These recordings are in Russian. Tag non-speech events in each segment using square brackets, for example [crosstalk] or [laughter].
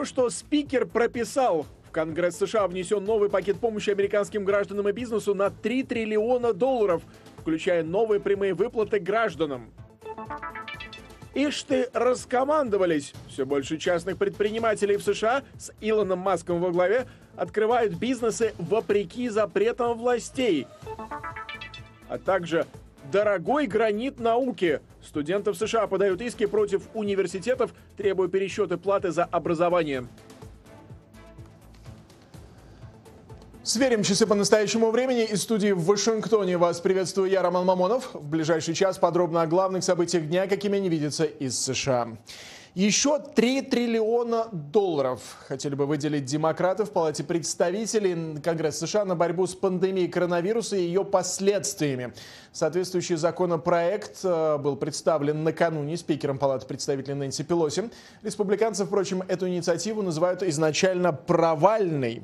То, что спикер прописал, в Конгресс США внесен новый пакет помощи американским гражданам и бизнесу на 3 триллиона долларов, включая новые прямые выплаты гражданам. Ишь ты, раскомандовались! Все больше частных предпринимателей в США с Илоном Маском во главе открывают бизнесы вопреки запретам властей. А также дорогой гранит науки. Студенты в США подают иски против университетов, требуя пересчеты платы за образование. Сверим часы по настоящему времени. Из студии в Вашингтоне вас приветствую я, Роман Мамонов. В ближайший час подробно о главных событиях дня, какими они видятся из США. Еще 3 триллиона долларов хотели бы выделить демократы в Палате представителей Конгресса США на борьбу с пандемией коронавируса и ее последствиями. Соответствующий законопроект э, был представлен накануне спикером Палаты представителей Нэнси Пелоси. Республиканцы, впрочем, эту инициативу называют изначально провальной.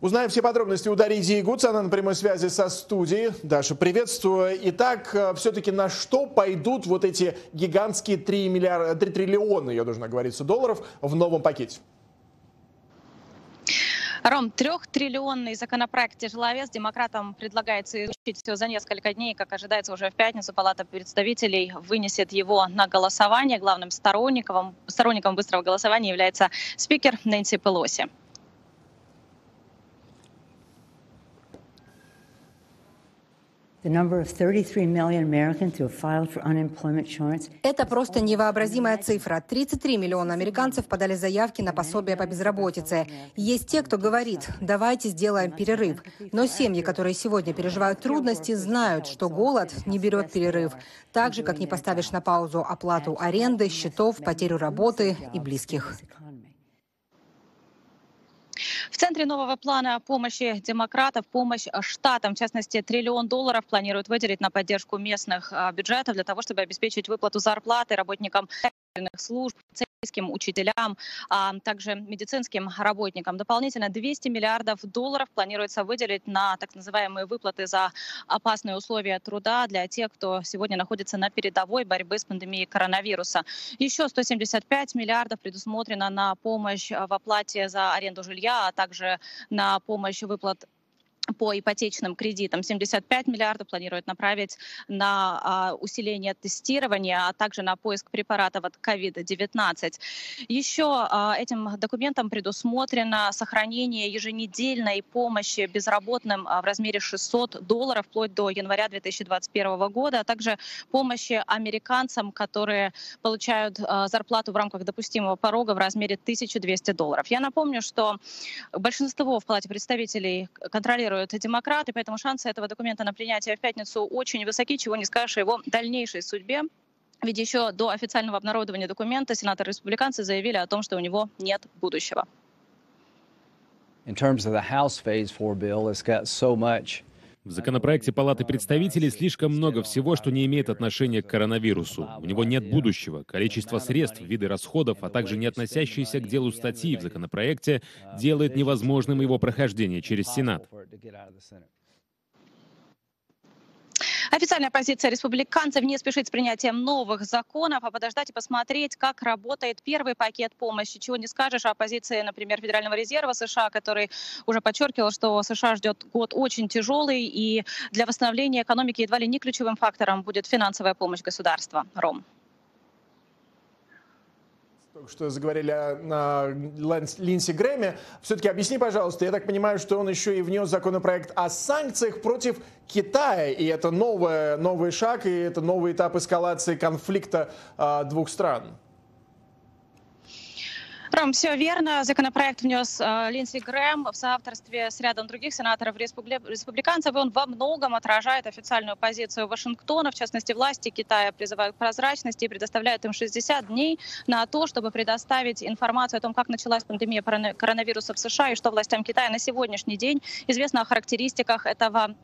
Узнаем все подробности у Дарьи Зиегуц, она на прямой связи со студией. Даша, приветствую. Итак, э, все-таки на что пойдут вот эти гигантские 3, миллиарда, 3 триллиона, я должна говориться, долларов в новом пакете? Ром, трехтриллионный законопроект «Тяжеловес» демократам предлагается изучить все за несколько дней. Как ожидается, уже в пятницу Палата представителей вынесет его на голосование. Главным сторонником, сторонником быстрого голосования является спикер Нэнси Пелоси. Это просто невообразимая цифра. 33 миллиона американцев подали заявки на пособие по безработице. Есть те, кто говорит, давайте сделаем перерыв. Но семьи, которые сегодня переживают трудности, знают, что голод не берет перерыв. Так же, как не поставишь на паузу оплату аренды, счетов, потерю работы и близких. В центре нового плана помощи демократов, помощь штатам, в частности, триллион долларов планируют выделить на поддержку местных а, бюджетов для того, чтобы обеспечить выплату зарплаты работникам служб, полицейским, учителям, а также медицинским работникам. Дополнительно 200 миллиардов долларов планируется выделить на так называемые выплаты за опасные условия труда для тех, кто сегодня находится на передовой борьбы с пандемией коронавируса. Еще 175 миллиардов предусмотрено на помощь в оплате за аренду жилья, а также на помощь выплат по ипотечным кредитам 75 миллиардов планируют направить на а, усиление тестирования, а также на поиск препаратов от COVID-19. Еще а, этим документом предусмотрено сохранение еженедельной помощи безработным а, в размере 600 долларов вплоть до января 2021 года, а также помощи американцам, которые получают зарплату в рамках допустимого порога в размере 1200 долларов. Я напомню, что большинство в Палате представителей контролирует лидируют демократы, поэтому шансы этого документа на принятие в пятницу очень высоки, чего не скажешь о его дальнейшей судьбе. Ведь еще до официального обнародования документа сенаторы-республиканцы заявили о том, что у него нет будущего. In terms of the House Phase 4 bill, it's got so much в законопроекте Палаты представителей слишком много всего, что не имеет отношения к коронавирусу. У него нет будущего. Количество средств, виды расходов, а также не относящиеся к делу статьи в законопроекте делает невозможным его прохождение через Сенат. Официальная позиция республиканцев не спешить с принятием новых законов, а подождать и посмотреть, как работает первый пакет помощи. Чего не скажешь о позиции, например, Федерального резерва США, который уже подчеркивал, что США ждет год очень тяжелый, и для восстановления экономики едва ли не ключевым фактором будет финансовая помощь государства. Ром. Что заговорили о, Линси Грэме. Все-таки объясни, пожалуйста, я так понимаю, что он еще и внес законопроект о санкциях против Китая, и это новый, новый шаг, и это новый этап эскалации конфликта а, двух стран. Ром, все верно. Законопроект внес э, Линдси Грэм в соавторстве с рядом других сенаторов республи... республиканцев, и он во многом отражает официальную позицию Вашингтона. В частности, власти Китая призывают к прозрачности и предоставляют им 60 дней на то, чтобы предоставить информацию о том, как началась пандемия коронавируса в США и что властям Китая на сегодняшний день известно о характеристиках этого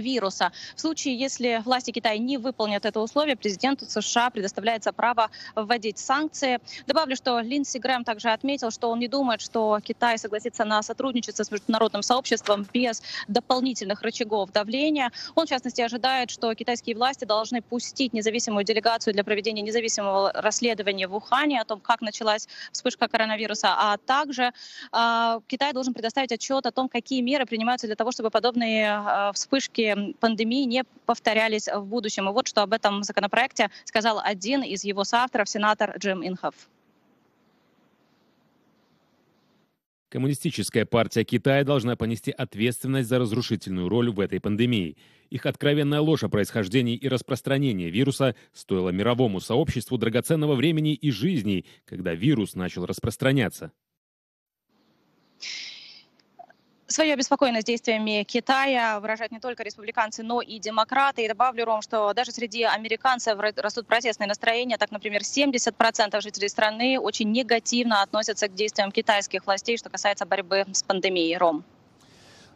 вируса. В случае, если власти Китая не выполнят это условие, президенту США предоставляется право вводить санкции. Добавлю, что Линдси Грэм также отметил, что он не думает, что Китай согласится на сотрудничество с международным сообществом без дополнительных рычагов давления. Он, в частности, ожидает, что китайские власти должны пустить независимую делегацию для проведения независимого расследования в Ухане о том, как началась вспышка коронавируса, а также э, Китай должен предоставить отчет о том, какие меры принимаются для того, чтобы подобные э, вспышки пандемии не повторялись в будущем. И вот что об этом законопроекте сказал один из его соавторов, сенатор Джим Инхоф. Коммунистическая партия Китая должна понести ответственность за разрушительную роль в этой пандемии. Их откровенная ложь о происхождении и распространении вируса стоила мировому сообществу драгоценного времени и жизней, когда вирус начал распространяться. Свою обеспокоенность действиями Китая выражают не только республиканцы, но и демократы. И добавлю, Ром, что даже среди американцев растут протестные настроения. Так, например, 70% жителей страны очень негативно относятся к действиям китайских властей, что касается борьбы с пандемией. Ром.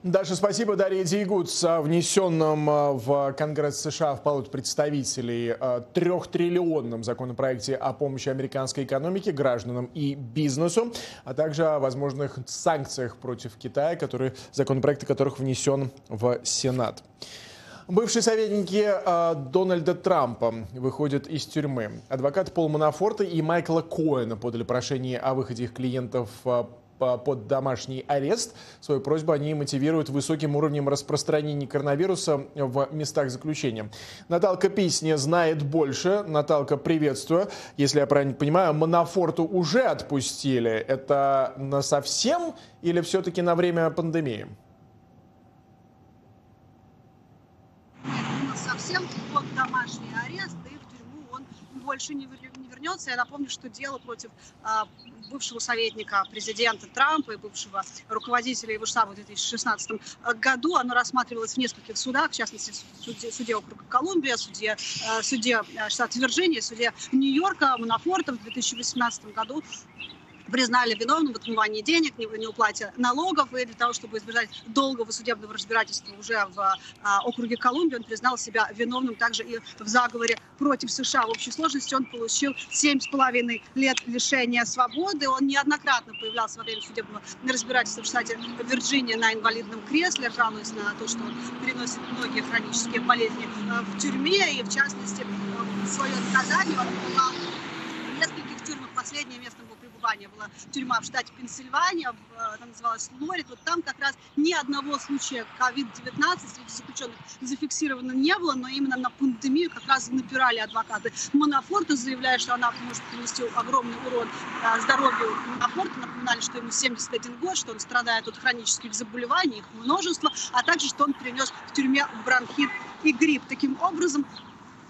Дальше спасибо Дарья Дейгутс о внесенном э, в Конгресс США в палату представителей э, трехтриллионном законопроекте о помощи американской экономике, гражданам и бизнесу, а также о возможных санкциях против Китая, которые, законопроекты которых внесен в Сенат. Бывшие советники э, Дональда Трампа выходят из тюрьмы. Адвокаты Пол Манафорта и Майкла Коэна подали прошение о выходе их клиентов под домашний арест. Свою просьбу они мотивируют высоким уровнем распространения коронавируса в местах заключения. Наталка Писня знает больше. Наталка, приветствую. Если я правильно понимаю, Манафорту уже отпустили. Это на совсем или все-таки на время пандемии? совсем под домашний арест, и в тюрьму он больше не вернется. Я напомню, что дело против а, бывшего советника президента Трампа и бывшего руководителя его штаба в 2016 году. Оно рассматривалось в нескольких судах, в частности, суде, суде округа Колумбия, суде, э, суде штата Вирджиния, суде Нью-Йорка, Манафорта в 2018 году признали виновным в отмывании денег, неуплате налогов, и для того, чтобы избежать долгого судебного разбирательства уже в а, округе Колумбия, он признал себя виновным также и в заговоре против США. В общей сложности он получил 7,5 лет лишения свободы. Он неоднократно появлялся во время судебного разбирательства в штате Вирджиния на инвалидном кресле, жалуясь на то, что он переносит многие хронические болезни э, в тюрьме, и в частности свое наказание он отбывал в нескольких тюрьмах. Последнее место было пребывания была тюрьма в штате Пенсильвания, она называлась Лорит. Вот там как раз ни одного случая COVID-19 среди заключенных зафиксировано не было, но именно на пандемию как раз напирали адвокаты Манафорта, заявляя, что она может принести огромный урон а, здоровью Манафорта. Напоминали, что ему 71 год, что он страдает от хронических заболеваний, их множество, а также, что он принес в тюрьме бронхит и грипп. Таким образом,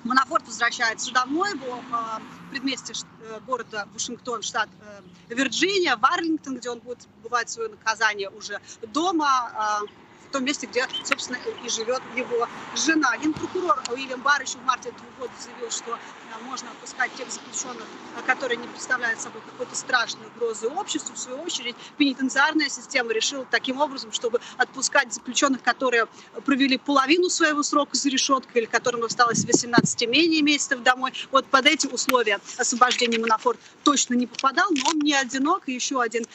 Манафорт возвращается домой в э, предместе э, города Вашингтон, штат э, Вирджиния, в Арлингтон, где он будет бывать свое наказание уже дома в том месте, где, собственно, и живет его жена. Генпрокурор Уильям Барр еще в марте этого года заявил, что э, можно отпускать тех заключенных, э, которые не представляют собой какой-то страшной угрозы обществу. В свою очередь, пенитенциарная система решила таким образом, чтобы отпускать заключенных, которые провели половину своего срока за решеткой или которым осталось 18 менее месяцев домой. Вот под эти условия освобождения Манафорт точно не попадал, но он не одинок. И еще один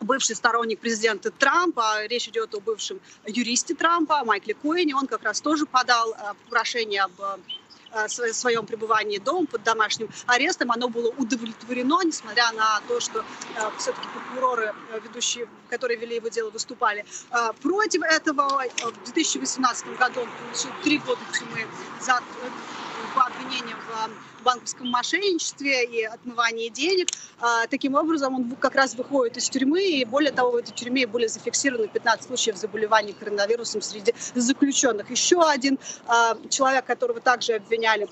бывший сторонник президента Трампа, речь идет о бывшем юристе Трампа, Майкле Коэне, он как раз тоже подал э, прошение об э, своем пребывании дома под домашним арестом. Оно было удовлетворено, несмотря на то, что э, все-таки прокуроры, ведущие, которые вели его дело, выступали против этого. В 2018 году он получил три года тюрьмы за по обвинениям в банковском мошенничестве и отмывании денег. А, таким образом, он как раз выходит из тюрьмы, и более того, в этой тюрьме были зафиксированы 15 случаев заболеваний коронавирусом среди заключенных. Еще один а, человек, которого также обвиняли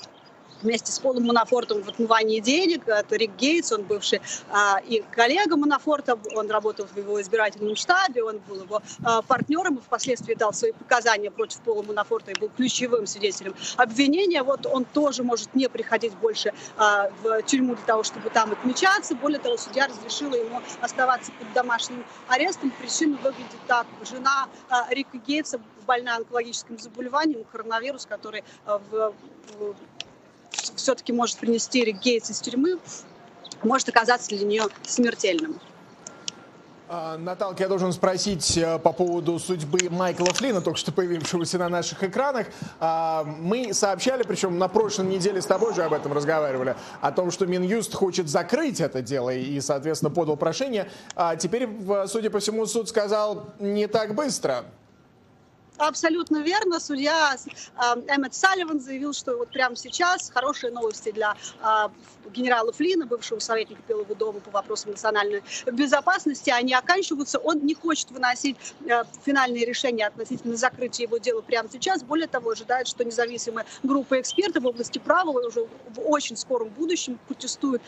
вместе с Полом Манафортом в отмывании денег. Это Рик Гейтс, он бывший а, и коллега Манафорта, он работал в его избирательном штабе, он был его а, партнером и впоследствии дал свои показания против Пола Манафорта и был ключевым свидетелем обвинения. Вот он тоже может не приходить больше а, в тюрьму для того, чтобы там отмечаться. Более того, судья разрешила ему оставаться под домашним арестом. Причина выглядит так. Жена а, Рика Гейтса больна онкологическим заболеванием, коронавирус, который а, в, в все-таки может принести Рик Гейтс из тюрьмы, может оказаться для нее смертельным. А, Наталка, я должен спросить э, по поводу судьбы Майкла Флина, только что появившегося на наших экранах. А, мы сообщали, причем на прошлой неделе с тобой же об этом разговаривали, о том, что Минюст хочет закрыть это дело и, соответственно, подал прошение. А теперь, судя по всему, суд сказал не так быстро. Абсолютно верно. Судья э, Эммет Салливан заявил, что вот прямо сейчас хорошие новости для э, генерала Флина, бывшего советника Белого дома по вопросам национальной безопасности, они оканчиваются. Он не хочет выносить э, финальные решения относительно закрытия его дела прямо сейчас. Более того, ожидает, что независимая группа экспертов в области права уже в очень скором будущем протестует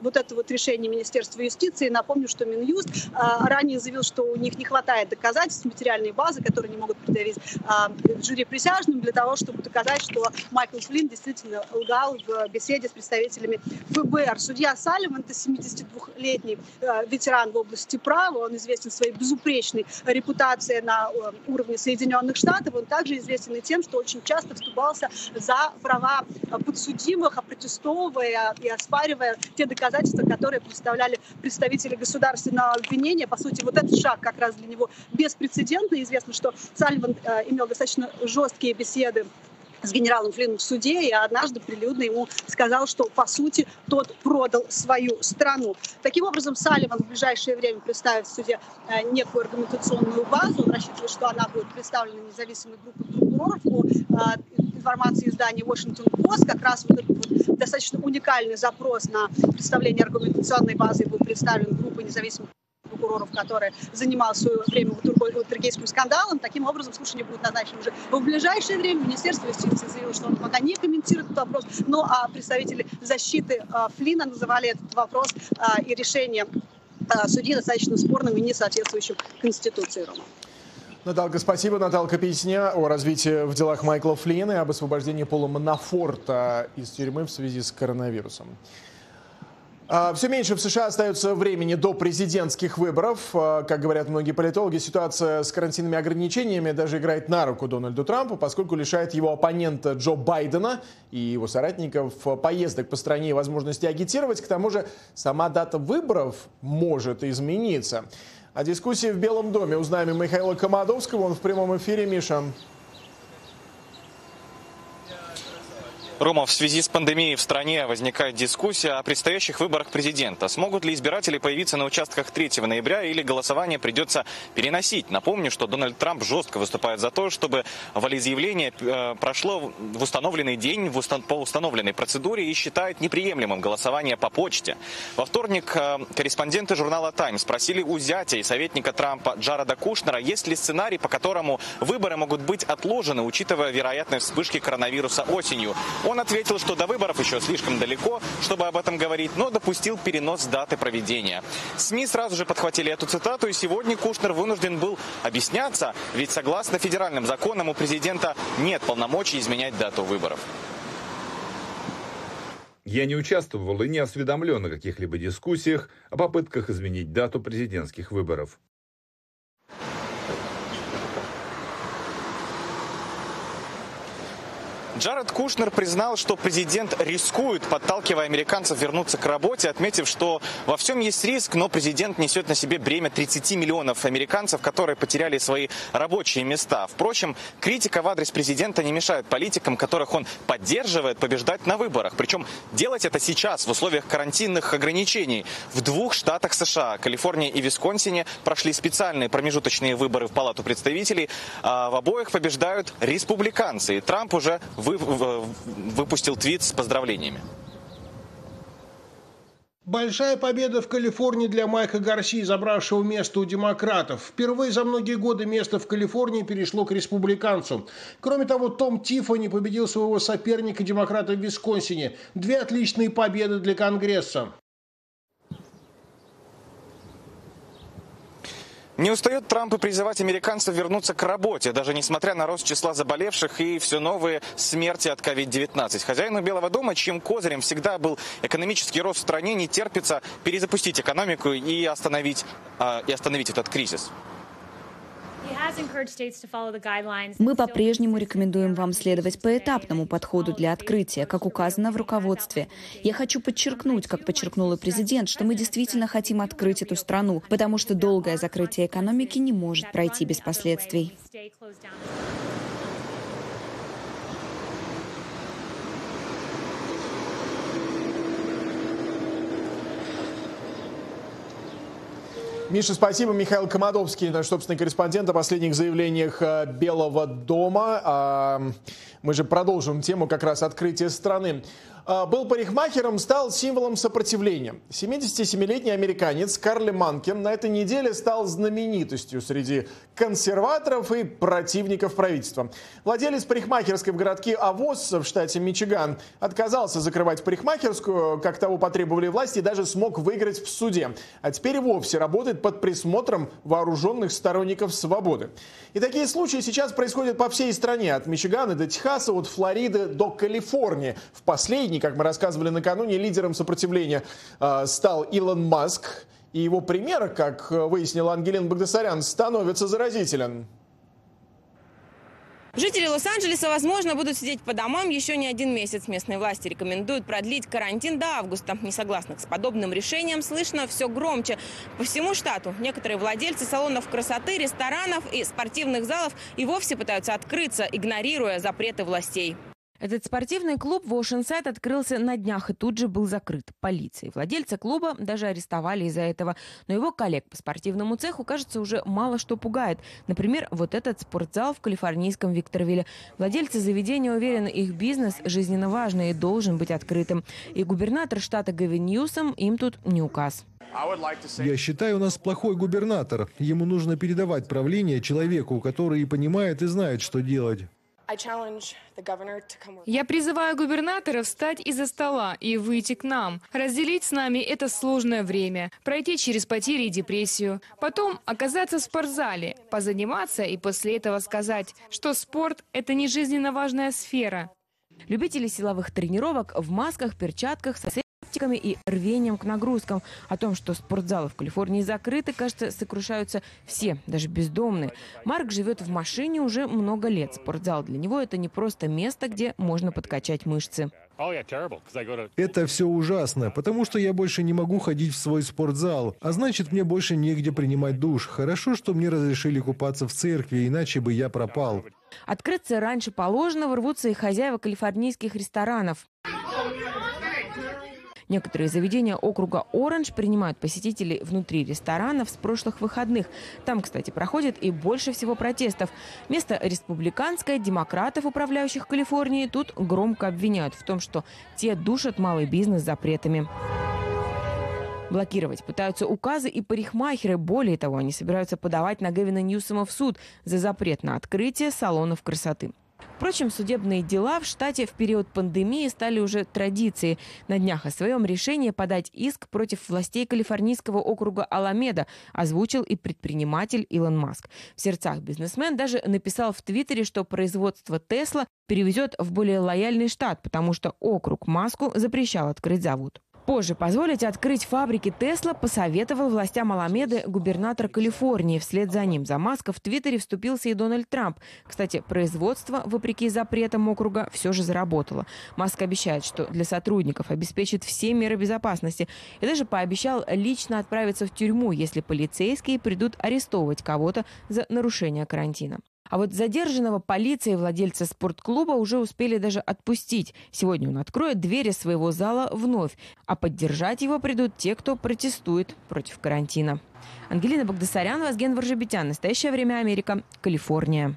вот это вот решение Министерства юстиции. Напомню, что Минюст ранее заявил, что у них не хватает доказательств материальной базы, которые не могут представить а, жюри присяжным для того, чтобы доказать, что Майкл Флинн действительно лгал в беседе с представителями ФБР. Судья Салливан, это 72-летний э, ветеран в области права, он известен своей безупречной репутацией на э, уровне Соединенных Штатов, он также известен и тем, что очень часто вступался за права подсудимых, опротестовывая и оспаривая те доказательства, которые представляли представители государственного обвинения. По сути, вот этот шаг как раз для него беспрецедентный. Известно, что Салливан Сальван э, имел достаточно жесткие беседы с генералом Флинном в суде, и однажды прилюдно ему сказал, что, по сути, тот продал свою страну. Таким образом, Салливан в ближайшее время представит в суде э, некую аргументационную базу. Он рассчитывает, что она будет представлена независимой группой прокуроров по э, информации издания Washington Post. Как раз вот этот вот достаточно уникальный запрос на представление аргументационной базы был представлен группой независимых прокуроров, который занимал свое время Уотергейским скандалом. Таким образом, слушание будет назначено уже в ближайшее время. Министерство юстиции заявило, что он пока не комментирует этот вопрос. Ну а представители защиты а, Флина называли этот вопрос а, и решение а, судьи достаточно спорным и не соответствующим Конституции Рома. Наталка, спасибо. Наталка Песня о развитии в делах Майкла Флина и об освобождении Пола Манафорта из тюрьмы в связи с коронавирусом. А, Все меньше в США остается времени до президентских выборов. А, как говорят многие политологи, ситуация с карантинными ограничениями даже играет на руку Дональду Трампу, поскольку лишает его оппонента Джо Байдена и его соратников поездок по стране и возможности агитировать. К тому же сама дата выборов может измениться. О дискуссии в Белом доме узнаем и Михаила Комадовского. Он в прямом эфире. Миша. Рома, в связи с пандемией в стране возникает дискуссия о предстоящих выборах президента. Смогут ли избиратели появиться на участках 3 ноября или голосование придется переносить? Напомню, что Дональд Трамп жестко выступает за то, чтобы волеизъявление э, прошло в установленный день по установленной процедуре и считает неприемлемым голосование по почте. Во вторник э, корреспонденты журнала «Таймс» спросили у зятя и советника Трампа Джареда Кушнера, есть ли сценарий, по которому выборы могут быть отложены, учитывая вероятность вспышки коронавируса осенью. Он ответил, что до выборов еще слишком далеко, чтобы об этом говорить, но допустил перенос даты проведения. СМИ сразу же подхватили эту цитату, и сегодня Кушнер вынужден был объясняться, ведь согласно федеральным законам у президента нет полномочий изменять дату выборов. Я не участвовал и не осведомлен о каких-либо дискуссиях о попытках изменить дату президентских выборов. Джаред Кушнер признал, что президент рискует, подталкивая американцев вернуться к работе, отметив, что во всем есть риск, но президент несет на себе бремя 30 миллионов американцев, которые потеряли свои рабочие места. Впрочем, критика в адрес президента не мешает политикам, которых он поддерживает, побеждать на выборах. Причем делать это сейчас, в условиях карантинных ограничений. В двух штатах США, Калифорнии и Висконсине, прошли специальные промежуточные выборы в Палату представителей. А в обоих побеждают республиканцы. И Трамп уже вы, выпустил твит с поздравлениями. Большая победа в Калифорнии для Майка Гарси, забравшего место у демократов. Впервые за многие годы место в Калифорнии перешло к республиканцу. Кроме того, Том Тиффани победил своего соперника, демократа в Висконсине. Две отличные победы для Конгресса. Не устает Трамп и призывать американцев вернуться к работе, даже несмотря на рост числа заболевших и все новые смерти от COVID-19. Хозяину Белого дома, чьим козырем всегда был экономический рост в стране, не терпится перезапустить экономику и остановить, э, и остановить этот кризис. Мы по-прежнему рекомендуем вам следовать поэтапному подходу для открытия, как указано в руководстве. Я хочу подчеркнуть, как подчеркнул и президент, что мы действительно хотим открыть эту страну, потому что долгое закрытие экономики не может пройти без последствий. Миша, спасибо. Михаил Комадовский, наш собственный корреспондент о последних заявлениях э, Белого дома. А, мы же продолжим тему как раз открытия страны. А, был парикмахером, стал символом сопротивления. 77-летний американец Карли Манкин на этой неделе стал знаменитостью среди консерваторов и противников правительства. Владелец парикмахерской в городке Авос в штате Мичиган отказался закрывать парикмахерскую, как того потребовали власти, и даже смог выиграть в суде. А теперь и вовсе работает под присмотром вооруженных сторонников свободы. И такие случаи сейчас происходят по всей стране, от Мичигана до Техаса, от Флориды до Калифорнии. В последний последний, как мы рассказывали накануне, лидером сопротивления э, стал Илон Маск. И его пример, как выяснила Ангелина Багдасарян, становится заразителен. Жители Лос-Анджелеса, возможно, будут сидеть по домам еще не один месяц. Местные власти рекомендуют продлить карантин до августа. Несогласных с подобным решением слышно все громче. По всему штату некоторые владельцы салонов красоты, ресторанов и спортивных залов и вовсе пытаются открыться, игнорируя запреты властей. Этот спортивный клуб в Оушенсайд открылся на днях и тут же был закрыт полицией. Владельца клуба даже арестовали из-за этого. Но его коллег по спортивному цеху, кажется, уже мало что пугает. Например, вот этот спортзал в калифорнийском Викторвилле. Владельцы заведения уверены, их бизнес жизненно важный и должен быть открытым. И губернатор штата Гавин Ньюсом им тут не указ. Я считаю, у нас плохой губернатор. Ему нужно передавать правление человеку, который и понимает, и знает, что делать. Я призываю губернатора встать из-за стола и выйти к нам, разделить с нами это сложное время, пройти через потери и депрессию, потом оказаться в спортзале, позаниматься и после этого сказать, что спорт – это не жизненно важная сфера. Любители силовых тренировок в масках, перчатках, практиками и рвением к нагрузкам. О том, что спортзалы в Калифорнии закрыты, кажется, сокрушаются все, даже бездомные. Марк живет в машине уже много лет. Спортзал для него это не просто место, где можно подкачать мышцы. Это все ужасно, потому что я больше не могу ходить в свой спортзал, а значит мне больше негде принимать душ. Хорошо, что мне разрешили купаться в церкви, иначе бы я пропал. Открыться раньше положенного рвутся и хозяева калифорнийских ресторанов. Некоторые заведения округа Оранж принимают посетителей внутри ресторанов с прошлых выходных. Там, кстати, проходит и больше всего протестов. Место республиканское, демократов, управляющих Калифорнией, тут громко обвиняют в том, что те душат малый бизнес запретами. Блокировать пытаются указы и парикмахеры. Более того, они собираются подавать на Гевина Ньюсома в суд за запрет на открытие салонов красоты. Впрочем, судебные дела в штате в период пандемии стали уже традицией. На днях о своем решении подать иск против властей калифорнийского округа Аламеда озвучил и предприниматель Илон Маск. В сердцах бизнесмен даже написал в Твиттере, что производство Тесла перевезет в более лояльный штат, потому что округ Маску запрещал открыть завод. Позже позволить открыть фабрики Тесла посоветовал властям Аламеды губернатор Калифорнии. Вслед за ним за Маска в Твиттере вступился и Дональд Трамп. Кстати, производство, вопреки запретам округа, все же заработало. Маск обещает, что для сотрудников обеспечит все меры безопасности и даже пообещал лично отправиться в тюрьму, если полицейские придут арестовывать кого-то за нарушение карантина. А вот задержанного полицией владельца спортклуба уже успели даже отпустить. Сегодня он откроет двери своего зала вновь, а поддержать его придут те, кто протестует против карантина. Ангелина Багдасарян, Вазген Варжабетян. Настоящее время Америка. Калифорния.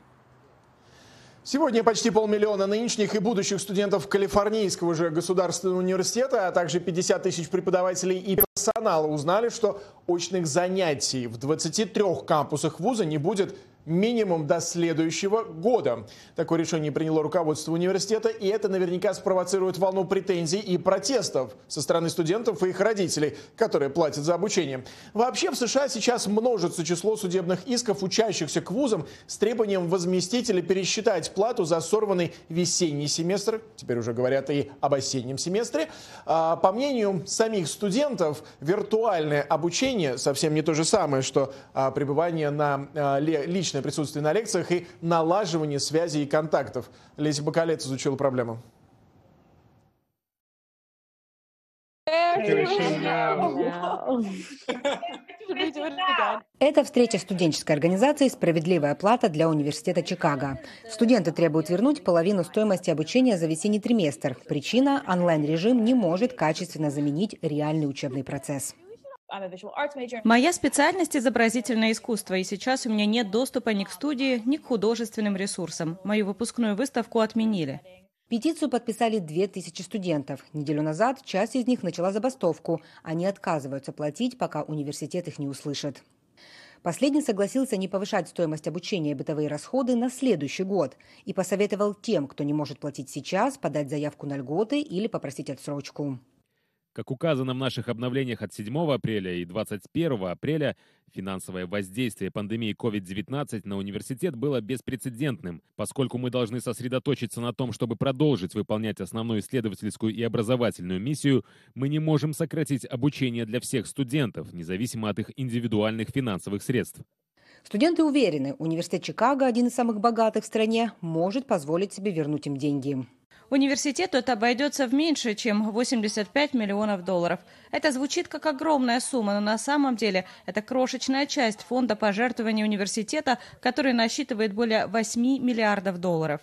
Сегодня почти полмиллиона нынешних и будущих студентов Калифорнийского же государственного университета, а также 50 тысяч преподавателей и персонала узнали, что очных занятий в 23 кампусах вуза не будет минимум до следующего года. Такое решение приняло руководство университета, и это наверняка спровоцирует волну претензий и протестов со стороны студентов и их родителей, которые платят за обучение. Вообще в США сейчас множится число судебных исков учащихся к вузам с требованием возместить или пересчитать плату за сорванный весенний семестр. Теперь уже говорят и об осеннем семестре. А, по мнению самих студентов, виртуальное обучение совсем не то же самое, что а, пребывание на а, личном личное присутствие на лекциях и налаживание связей и контактов. Леся Бакалец изучила проблему. Это встреча студенческой организации «Справедливая плата для Университета Чикаго». Студенты требуют вернуть половину стоимости обучения за весенний триместр. Причина – онлайн-режим не может качественно заменить реальный учебный процесс. Моя специальность – изобразительное искусство, и сейчас у меня нет доступа ни к студии, ни к художественным ресурсам. Мою выпускную выставку отменили. Петицию подписали 2000 студентов. Неделю назад часть из них начала забастовку. Они отказываются платить, пока университет их не услышит. Последний согласился не повышать стоимость обучения и бытовые расходы на следующий год и посоветовал тем, кто не может платить сейчас, подать заявку на льготы или попросить отсрочку. Как указано в наших обновлениях от 7 апреля и 21 апреля, финансовое воздействие пандемии COVID-19 на университет было беспрецедентным, поскольку мы должны сосредоточиться на том, чтобы продолжить выполнять основную исследовательскую и образовательную миссию, мы не можем сократить обучение для всех студентов, независимо от их индивидуальных финансовых средств. Студенты уверены, университет Чикаго, один из самых богатых в стране, может позволить себе вернуть им деньги. Университету это обойдется в меньше, чем 85 миллионов долларов. Это звучит как огромная сумма, но на самом деле это крошечная часть фонда пожертвований университета, который насчитывает более 8 миллиардов долларов.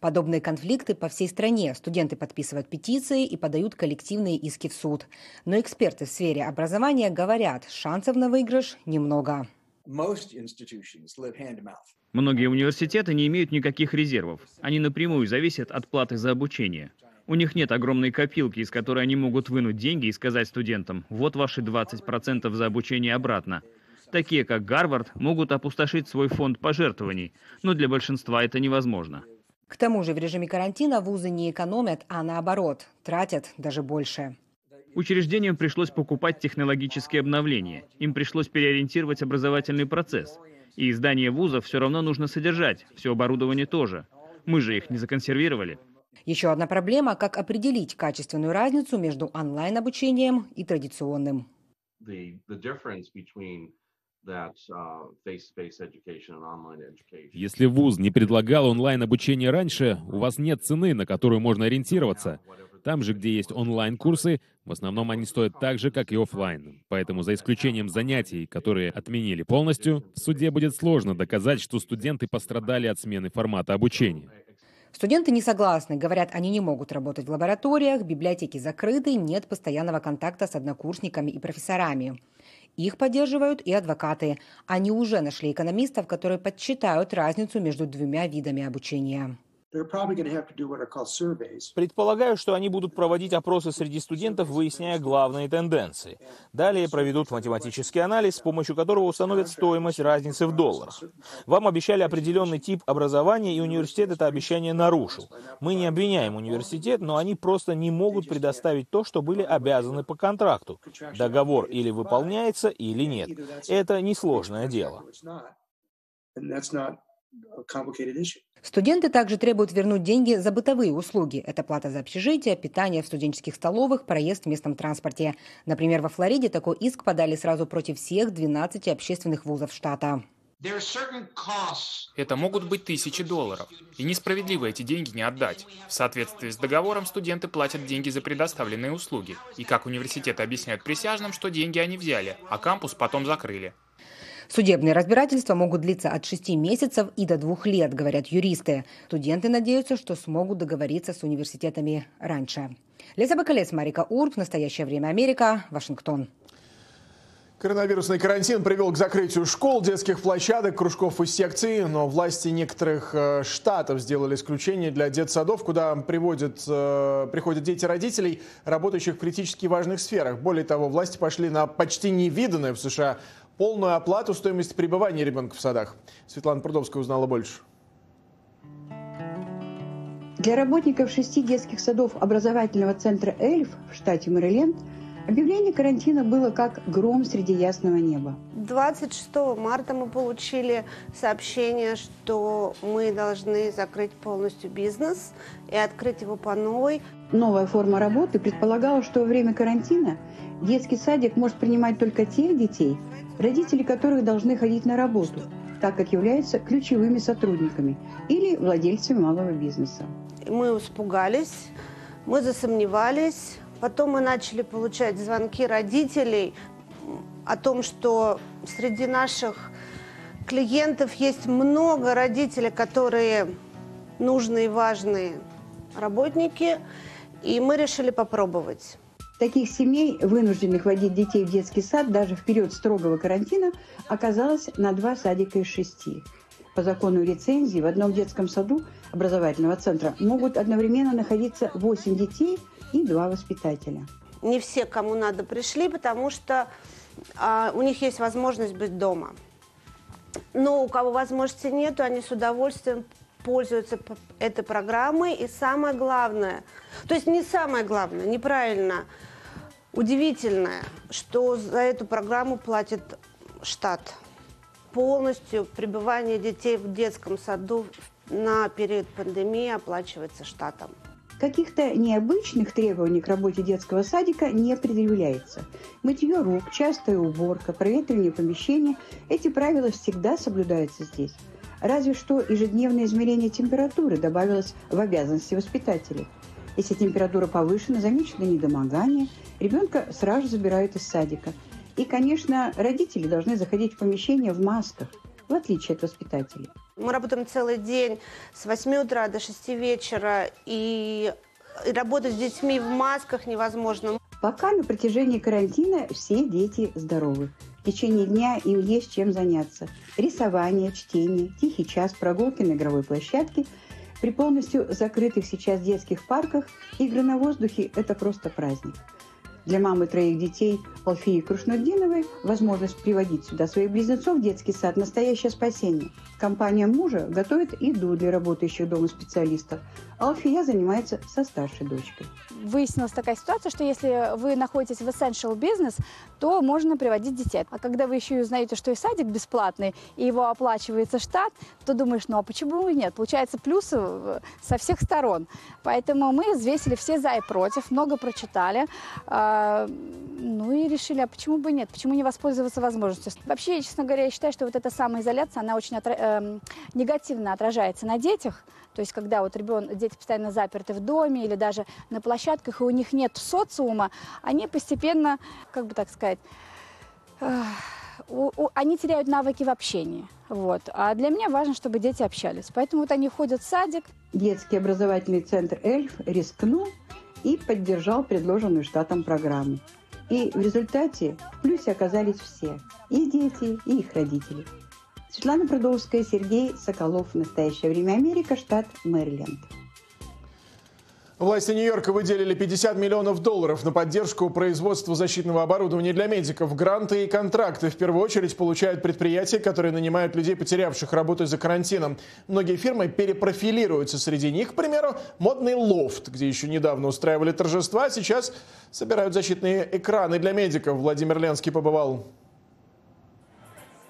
Подобные конфликты по всей стране. Студенты подписывают петиции и подают коллективные иски в суд. Но эксперты в сфере образования говорят, шансов на выигрыш немного. Многие университеты не имеют никаких резервов. Они напрямую зависят от платы за обучение. У них нет огромной копилки, из которой они могут вынуть деньги и сказать студентам, вот ваши 20% за обучение обратно. Такие, как Гарвард, могут опустошить свой фонд пожертвований, но для большинства это невозможно. К тому же в режиме карантина вузы не экономят, а наоборот, тратят даже больше. Учреждениям пришлось покупать технологические обновления. Им пришлось переориентировать образовательный процесс. И издание вузов все равно нужно содержать, все оборудование тоже. Мы же их не законсервировали. Еще одна проблема – как определить качественную разницу между онлайн-обучением и традиционным. Если вуз не предлагал онлайн-обучение раньше, у вас нет цены, на которую можно ориентироваться. Там же, где есть онлайн-курсы, в основном они стоят так же, как и офлайн. Поэтому за исключением занятий, которые отменили полностью, в суде будет сложно доказать, что студенты пострадали от смены формата обучения. Студенты не согласны. Говорят, они не могут работать в лабораториях, библиотеки закрыты, нет постоянного контакта с однокурсниками и профессорами. Их поддерживают и адвокаты. Они уже нашли экономистов, которые подсчитают разницу между двумя видами обучения. Предполагаю, что они будут проводить опросы среди студентов, выясняя главные тенденции. Далее проведут математический анализ, с помощью которого установят стоимость разницы в долларах. Вам обещали определенный тип образования, и университет это обещание нарушил. Мы не обвиняем университет, но они просто не могут предоставить то, что были обязаны по контракту. Договор или выполняется, или нет. Это несложное дело. Студенты также требуют вернуть деньги за бытовые услуги. Это плата за общежитие, питание в студенческих столовых, проезд в местном транспорте. Например, во Флориде такой иск подали сразу против всех 12 общественных вузов штата. Это могут быть тысячи долларов. И несправедливо эти деньги не отдать. В соответствии с договором студенты платят деньги за предоставленные услуги. И как университеты объясняют присяжным, что деньги они взяли, а кампус потом закрыли. Судебные разбирательства могут длиться от 6 месяцев и до двух лет, говорят юристы. Студенты надеются, что смогут договориться с университетами раньше. Леся Бакалец, Марика Урб, «Настоящее время Америка», Вашингтон. Коронавирусный карантин привел к закрытию школ, детских площадок, кружков и секций, но власти некоторых э, штатов сделали исключение для детсадов, куда приводят, э, приходят дети родителей, работающих в критически важных сферах. Более того, власти пошли на почти невиданное в США полную оплату стоимости пребывания ребенка в садах. Светлана Прудовская узнала больше. Для работников шести детских садов образовательного центра «Эльф» в штате Мэриленд – Объявление карантина было как гром среди ясного неба. 26 марта мы получили сообщение, что мы должны закрыть полностью бизнес и открыть его по новой. Новая форма работы предполагала, что во время карантина детский садик может принимать только тех детей, родители которых должны ходить на работу, так как являются ключевыми сотрудниками или владельцами малого бизнеса. Мы испугались, мы засомневались, Потом мы начали получать звонки родителей о том, что среди наших клиентов есть много родителей, которые нужные и важные работники, и мы решили попробовать. Таких семей, вынужденных водить детей в детский сад даже в период строгого карантина, оказалось на два садика из шести. По закону лицензии в одном детском саду образовательного центра могут одновременно находиться 8 детей – и два воспитателя. Не все, кому надо, пришли, потому что а, у них есть возможность быть дома. Но у кого возможности нет, они с удовольствием пользуются этой программой. И самое главное, то есть не самое главное, неправильно, удивительное, что за эту программу платит штат. Полностью пребывание детей в детском саду на период пандемии оплачивается штатом. Каких-то необычных требований к работе детского садика не предъявляется. Мытье рук, частая уборка, проветривание помещения – эти правила всегда соблюдаются здесь. Разве что ежедневное измерение температуры добавилось в обязанности воспитателей. Если температура повышена, замечено недомогание, ребенка сразу забирают из садика. И, конечно, родители должны заходить в помещение в масках, в отличие от воспитателей. Мы работаем целый день с 8 утра до 6 вечера, и работать с детьми в масках невозможно. Пока на протяжении карантина все дети здоровы. В течение дня им есть чем заняться. Рисование, чтение, тихий час, прогулки на игровой площадке. При полностью закрытых сейчас детских парках игры на воздухе – это просто праздник. Для мамы троих детей Алфии Крушнудиновой возможность приводить сюда своих близнецов в детский сад – настоящее спасение. Компания мужа готовит еду для работающих дома специалистов, а Алфия занимается со старшей дочкой. Выяснилась такая ситуация, что если вы находитесь в essential business, то можно приводить детей. А когда вы еще и узнаете, что и садик бесплатный, и его оплачивается штат, то думаешь, ну а почему и нет? Получается плюсы со всех сторон. Поэтому мы взвесили все за и против, много прочитали. А, ну и решили, а почему бы нет? Почему не воспользоваться возможностью? Вообще, честно говоря, я считаю, что вот эта самоизоляция, она очень отра э, негативно отражается на детях. То есть, когда вот ребенок, дети постоянно заперты в доме или даже на площадках, и у них нет социума, они постепенно, как бы так сказать, э, у, у, они теряют навыки в общении. Вот. А для меня важно, чтобы дети общались. Поэтому вот они ходят в садик. Детский образовательный центр «Эльф» рискнул и поддержал предложенную штатом программу. И в результате в плюсе оказались все – и дети, и их родители. Светлана Прудовская, Сергей Соколов. В настоящее время Америка, штат Мэриленд. Власти Нью-Йорка выделили 50 миллионов долларов на поддержку производства защитного оборудования для медиков. Гранты и контракты в первую очередь получают предприятия, которые нанимают людей, потерявших работу из-за карантина. Многие фирмы перепрофилируются. Среди них, к примеру, модный лофт, где еще недавно устраивали торжества, а сейчас собирают защитные экраны для медиков. Владимир Ленский побывал.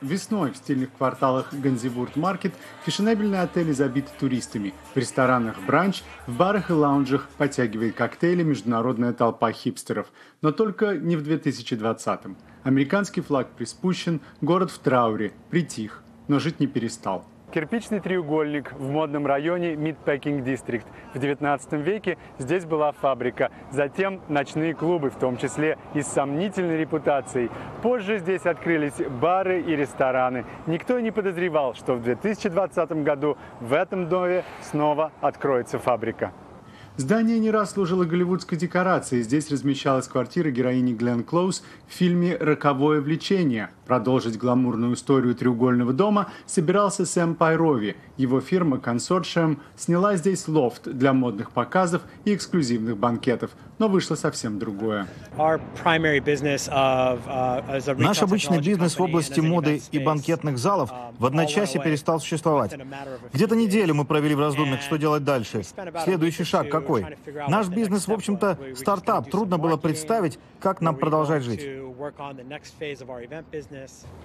Весной в стильных кварталах Ганзибурт-маркет фешенебельные отели забиты туристами. В ресторанах бранч, в барах и лаунжах подтягивает коктейли международная толпа хипстеров. Но только не в 2020-м. Американский флаг приспущен, город в трауре, притих, но жить не перестал. Кирпичный треугольник в модном районе Мидпекинг Дистрикт. В 19 веке здесь была фабрика, затем ночные клубы, в том числе и с сомнительной репутацией. Позже здесь открылись бары и рестораны. Никто не подозревал, что в 2020 году в этом доме снова откроется фабрика. Здание не раз служило голливудской декорацией. Здесь размещалась квартира героини Глен Клоуз в фильме «Роковое влечение». Продолжить гламурную историю треугольного дома собирался Сэм Пайрови. Его фирма «Консорциум» сняла здесь лофт для модных показов и эксклюзивных банкетов. Но вышло совсем другое. Uh, Наш обычный бизнес в области моды и банкетных залов в одночасье перестал существовать. Где-то неделю мы провели в раздумьях, что делать дальше. Следующий шаг какой? Наш бизнес, в общем-то, стартап. Трудно было представить, как нам продолжать жить.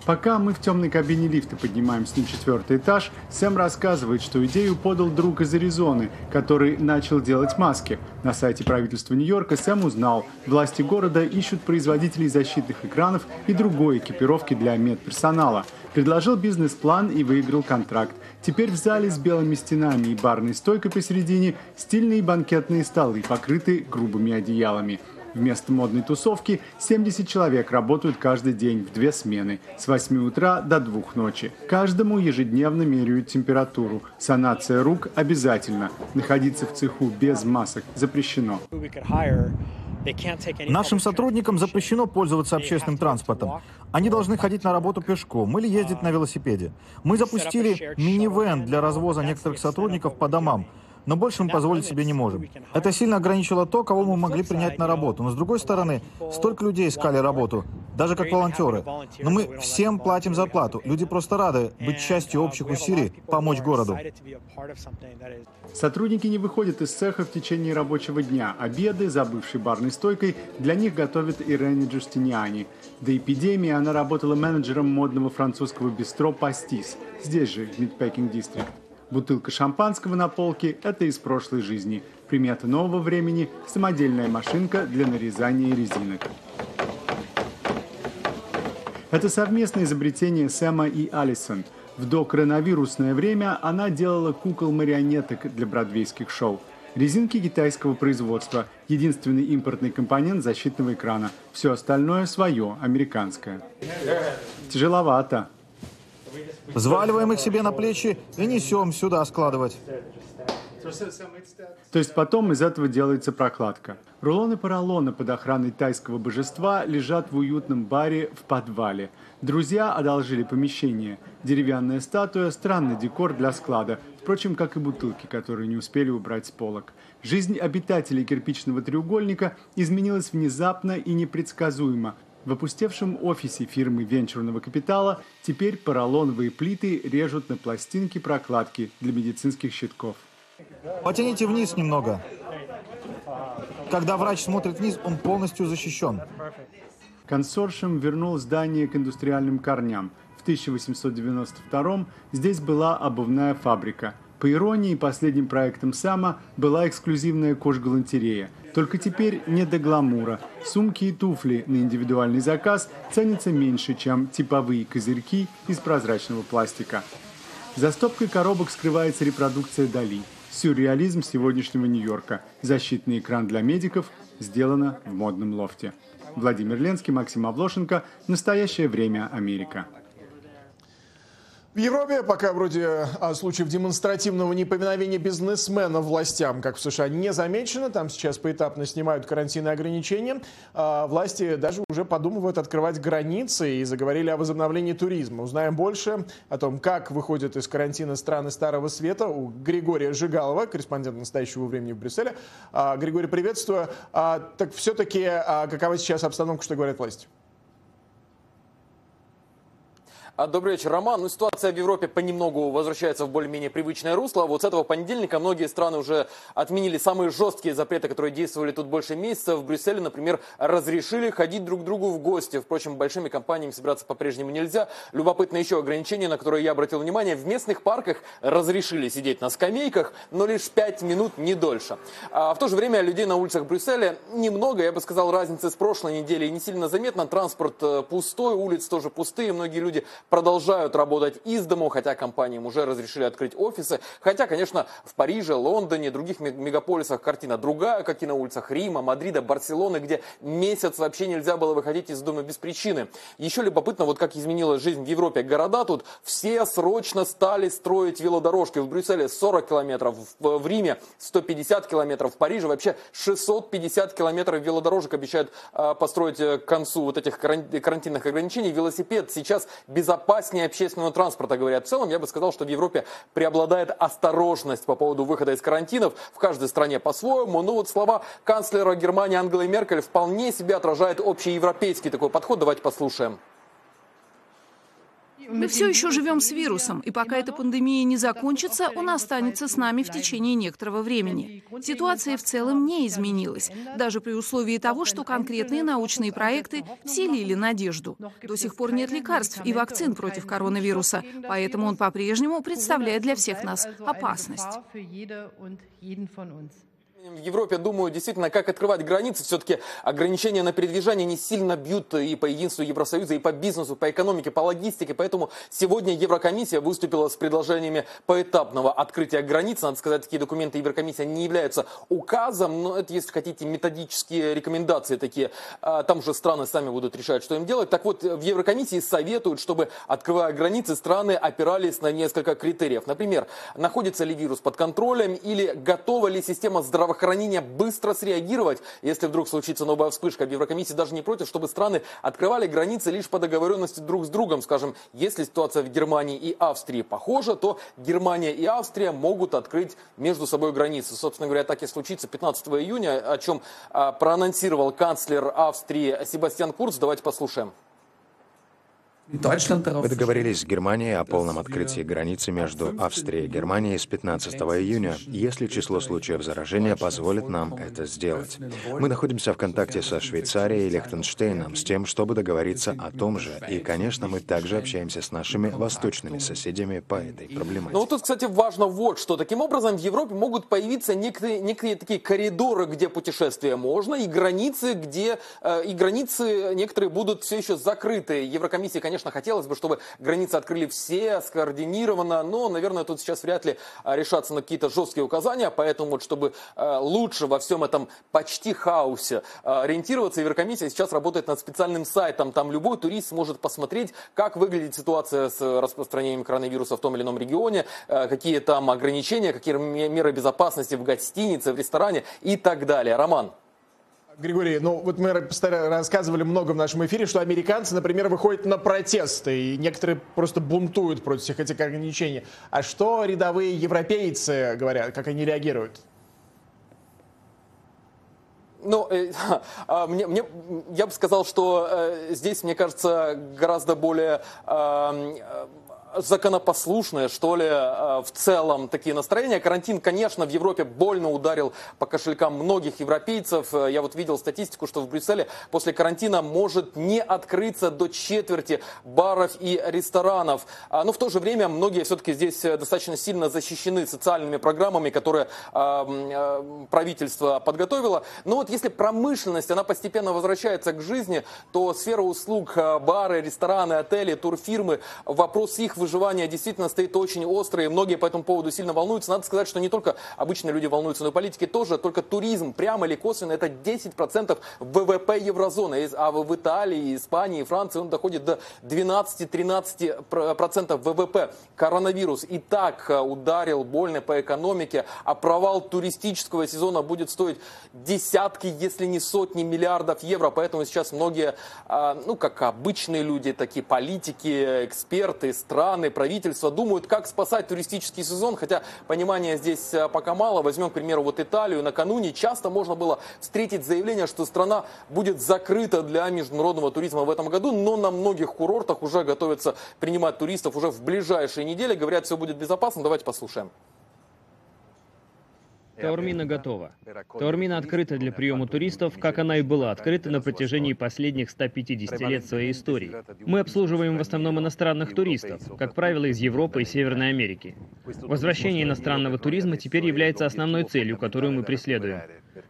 Пока мы в темной кабине лифта поднимаемся на четвертый этаж, Сэм рассказывает, что идею подал друг из Аризоны, который начал делать маски. На сайте правительства Нью-Йорка Сэм узнал, власти города ищут производителей защитных экранов и другой экипировки для медперсонала. Предложил бизнес-план и выиграл контракт. Теперь в зале с белыми стенами и барной стойкой посередине стильные банкетные столы, покрыты грубыми одеялами. Вместо модной тусовки 70 человек работают каждый день в две смены с 8 утра до 2 ночи. Каждому ежедневно меряют температуру. Санация рук обязательно. Находиться в цеху без масок запрещено. Нашим сотрудникам запрещено пользоваться общественным транспортом. Они должны ходить на работу пешком или ездить на велосипеде. Мы запустили минивэн для развоза некоторых сотрудников по домам но больше мы позволить себе не можем. Это сильно ограничило то, кого мы могли принять на работу. Но с другой стороны, столько людей искали работу, даже как волонтеры. Но мы всем платим зарплату. Люди просто рады быть частью общих усилий, помочь городу. Сотрудники не выходят из цеха в течение рабочего дня. Обеды за бывшей барной стойкой для них готовит Ирене Джустиниани. До эпидемии она работала менеджером модного французского бистро «Пастис», здесь же, в Мидпекинг Дистрикт. Бутылка шампанского на полке – это из прошлой жизни. Примета нового времени – самодельная машинка для нарезания резинок. Это совместное изобретение Сэма и Алисон. В докоронавирусное время она делала кукол-марионеток для бродвейских шоу. Резинки китайского производства – единственный импортный компонент защитного экрана. Все остальное свое, американское. Тяжеловато. Взваливаем их себе на плечи и несем сюда складывать. То есть потом из этого делается прокладка. Рулоны поролона под охраной тайского божества лежат в уютном баре в подвале. Друзья одолжили помещение. Деревянная статуя – странный декор для склада, впрочем, как и бутылки, которые не успели убрать с полок. Жизнь обитателей кирпичного треугольника изменилась внезапно и непредсказуемо, в опустевшем офисе фирмы венчурного капитала теперь поролоновые плиты режут на пластинки прокладки для медицинских щитков. Потяните вниз немного. Когда врач смотрит вниз, он полностью защищен. Консорциум вернул здание к индустриальным корням. В 1892 здесь была обувная фабрика. По иронии, последним проектом Сама была эксклюзивная кожгалантерея – только теперь не до гламура. Сумки и туфли на индивидуальный заказ ценятся меньше, чем типовые козырьки из прозрачного пластика. За стопкой коробок скрывается репродукция Дали. Сюрреализм сегодняшнего Нью-Йорка. Защитный экран для медиков сделано в модном лофте. Владимир Ленский, Максим Облошенко. Настоящее время Америка. В Европе пока вроде а, случаев демонстративного неповиновения бизнесменов властям, как в США, не замечено. Там сейчас поэтапно снимают карантинные ограничения. А, власти даже уже подумывают открывать границы и заговорили о возобновлении туризма. Узнаем больше о том, как выходят из карантина страны Старого Света у Григория Жигалова, корреспондент настоящего времени в Брюсселе. А, Григорий, приветствую. Так все-таки какова сейчас обстановка, что говорят власти? А, добрый вечер, Роман. Ну, ситуация в Европе понемногу возвращается в более-менее привычное русло. Вот с этого понедельника многие страны уже отменили самые жесткие запреты, которые действовали тут больше месяца. В Брюсселе, например, разрешили ходить друг к другу в гости. Впрочем, большими компаниями собираться по-прежнему нельзя. Любопытно еще ограничение, на которое я обратил внимание. В местных парках разрешили сидеть на скамейках, но лишь 5 минут, не дольше. А в то же время людей на улицах Брюсселя немного. Я бы сказал, разницы с прошлой недели не сильно заметно. Транспорт э, пустой, улицы тоже пустые. Многие люди продолжают работать из дому, хотя компаниям уже разрешили открыть офисы. Хотя, конечно, в Париже, Лондоне, других мегаполисах картина другая, как и на улицах Рима, Мадрида, Барселоны, где месяц вообще нельзя было выходить из дома без причины. Еще любопытно, вот как изменилась жизнь в Европе. Города тут все срочно стали строить велодорожки. В Брюсселе 40 километров, в Риме 150 километров, в Париже вообще 650 километров велодорожек обещают а, построить э, к концу вот этих карантинных ограничений. Велосипед сейчас безопаснее общественного транспорта, говорят. В целом, я бы сказал, что в Европе преобладает осторожность по поводу выхода из карантинов. В каждой стране по-своему. Но вот слова канцлера Германии Ангелы Меркель вполне себе отражают общеевропейский такой подход. Давайте послушаем. Мы все еще живем с вирусом, и пока эта пандемия не закончится, он останется с нами в течение некоторого времени. Ситуация в целом не изменилась, даже при условии того, что конкретные научные проекты вселили надежду. До сих пор нет лекарств и вакцин против коронавируса, поэтому он по-прежнему представляет для всех нас опасность. В Европе думаю действительно, как открывать границы. Все-таки ограничения на передвижение не сильно бьют и по единству Евросоюза, и по бизнесу, по экономике, по логистике. Поэтому сегодня Еврокомиссия выступила с предложениями поэтапного открытия границ. Надо сказать, такие документы Еврокомиссия не являются указом, но это, если хотите, методические рекомендации такие. А, там уже страны сами будут решать, что им делать. Так вот, в Еврокомиссии советуют, чтобы, открывая границы, страны опирались на несколько критериев. Например, находится ли вирус под контролем или готова ли система здравоохранения здравоохранения быстро среагировать, если вдруг случится новая вспышка. В Еврокомиссии даже не против, чтобы страны открывали границы лишь по договоренности друг с другом. Скажем, если ситуация в Германии и Австрии похожа, то Германия и Австрия могут открыть между собой границы. Собственно говоря, так и случится 15 июня, о чем а, проанонсировал канцлер Австрии Себастьян Курц. Давайте послушаем. Мы договорились с Германией о полном открытии границы между Австрией и Германией с 15 июня, если число случаев заражения позволит нам это сделать. Мы находимся в контакте со Швейцарией и Лихтенштейном с тем, чтобы договориться о том же. И, конечно, мы также общаемся с нашими восточными соседями по этой проблематике. Ну вот тут, кстати, важно вот что. Таким образом, в Европе могут появиться некие, некие такие коридоры, где путешествия можно, и границы, где э, и границы некоторые будут все еще закрыты. Еврокомиссия, конечно, конечно, хотелось бы, чтобы границы открыли все, скоординированно, но, наверное, тут сейчас вряд ли а, решаться на какие-то жесткие указания, поэтому вот, чтобы а, лучше во всем этом почти хаосе а, ориентироваться, Еврокомиссия сейчас работает над специальным сайтом, там любой турист сможет посмотреть, как выглядит ситуация с распространением коронавируса в том или ином регионе, какие там ограничения, какие меры безопасности в гостинице, в ресторане и так далее. Роман. Григорий, ну вот мы рассказывали много в нашем эфире, что американцы, например, выходят на протесты, и некоторые просто бунтуют против всех этих ограничений. А что рядовые европейцы говорят, как они реагируют? Ну, э, э, [laughs] мне, мне, я бы сказал, что э, здесь, мне кажется, гораздо более э, законопослушные, что ли, э, в целом такие настроения. Карантин, конечно, в Европе больно ударил по кошелькам многих европейцев. Э, я вот видел статистику, что в Брюсселе после карантина может не открыться до четверти баров и ресторанов. А, но в то же время многие все-таки здесь э, достаточно сильно защищены социальными программами, которые правительство подготовило. Но вот если промышленность, она постепенно возвращается к жизни, то сфера услуг, бары, рестораны, отели, турфирмы, вопрос их выживания действительно стоит очень острый, и многие по этому поводу сильно волнуются. Надо сказать, что не только обычные люди волнуются, но и политики тоже. Только туризм, прямо или косвенно, это 10% ВВП еврозоны. А в Италии, Испании, Франции он доходит до 12-13% ВВП. Коронавирус и так э, ударил больно по экономике, а провал туристического сезона будет стоить десятки, если не сотни миллиардов евро. Поэтому сейчас многие, э, ну, как обычные люди, такие политики, эксперты, страны, страны, правительства думают, как спасать туристический сезон, хотя понимания здесь э, пока мало. Возьмем, к примеру, вот Италию. Накануне часто можно было встретить заявление, что страна будет закрыта для международного туризма в этом году, но на многих курортах уже готовятся принимать туристов уже в ближайшие недели. Говорят, все будет безопасно. Давайте послушаем. Таурмина готова. Таурмина открыта для приема туристов, как она и была открыта на протяжении последних 150 лет своей истории. Мы обслуживаем в основном иностранных туристов, как правило, из Европы и Северной Америки. Возвращение иностранного туризма теперь является основной целью, которую мы преследуем.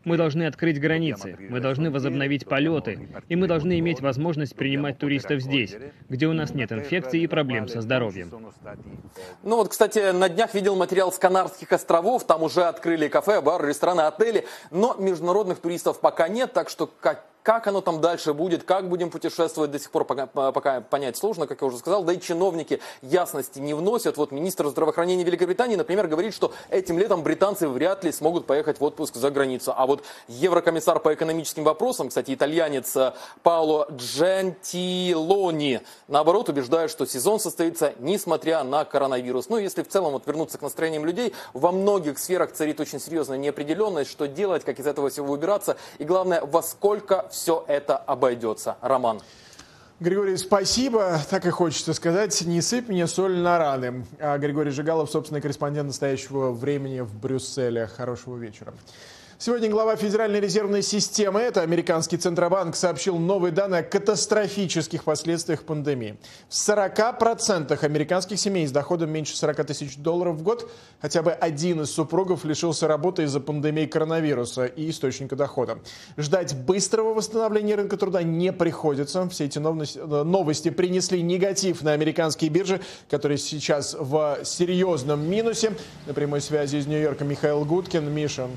Мы должны открыть границы, мы должны возобновить полеты, и мы должны иметь возможность принимать туристов здесь, где у нас нет инфекций и проблем со здоровьем. Ну вот, кстати, на днях видел материал с Канарских островов, там уже открыли кафе, бары, рестораны, отели, но международных туристов пока нет, так что как как оно там дальше будет, как будем путешествовать, до сих пор пока, пока понять сложно, как я уже сказал. Да и чиновники ясности не вносят. Вот министр здравоохранения Великобритании, например, говорит, что этим летом британцы вряд ли смогут поехать в отпуск за границу. А вот еврокомиссар по экономическим вопросам, кстати, итальянец э, Пауло Джентилони, наоборот, убеждает, что сезон состоится несмотря на коронавирус. Ну, если в целом вот вернуться к настроениям людей, во многих сферах царит очень серьезная неопределенность, что делать, как из этого всего выбираться, и главное, во сколько все это обойдется. Роман. Григорий, спасибо. Так и хочется сказать. Не сыпь мне соль на раны. А Григорий Жигалов, собственный корреспондент настоящего времени в Брюсселе. Хорошего вечера. Сегодня глава Федеральной резервной системы, это американский Центробанк, сообщил новые данные о катастрофических последствиях пандемии. В 40% американских семей с доходом меньше 40 тысяч долларов в год хотя бы один из супругов лишился работы из-за пандемии коронавируса и источника дохода. Ждать быстрого восстановления рынка труда не приходится. Все эти новости принесли негатив на американские биржи, которые сейчас в серьезном минусе. На прямой связи из Нью-Йорка Михаил Гудкин. Миша.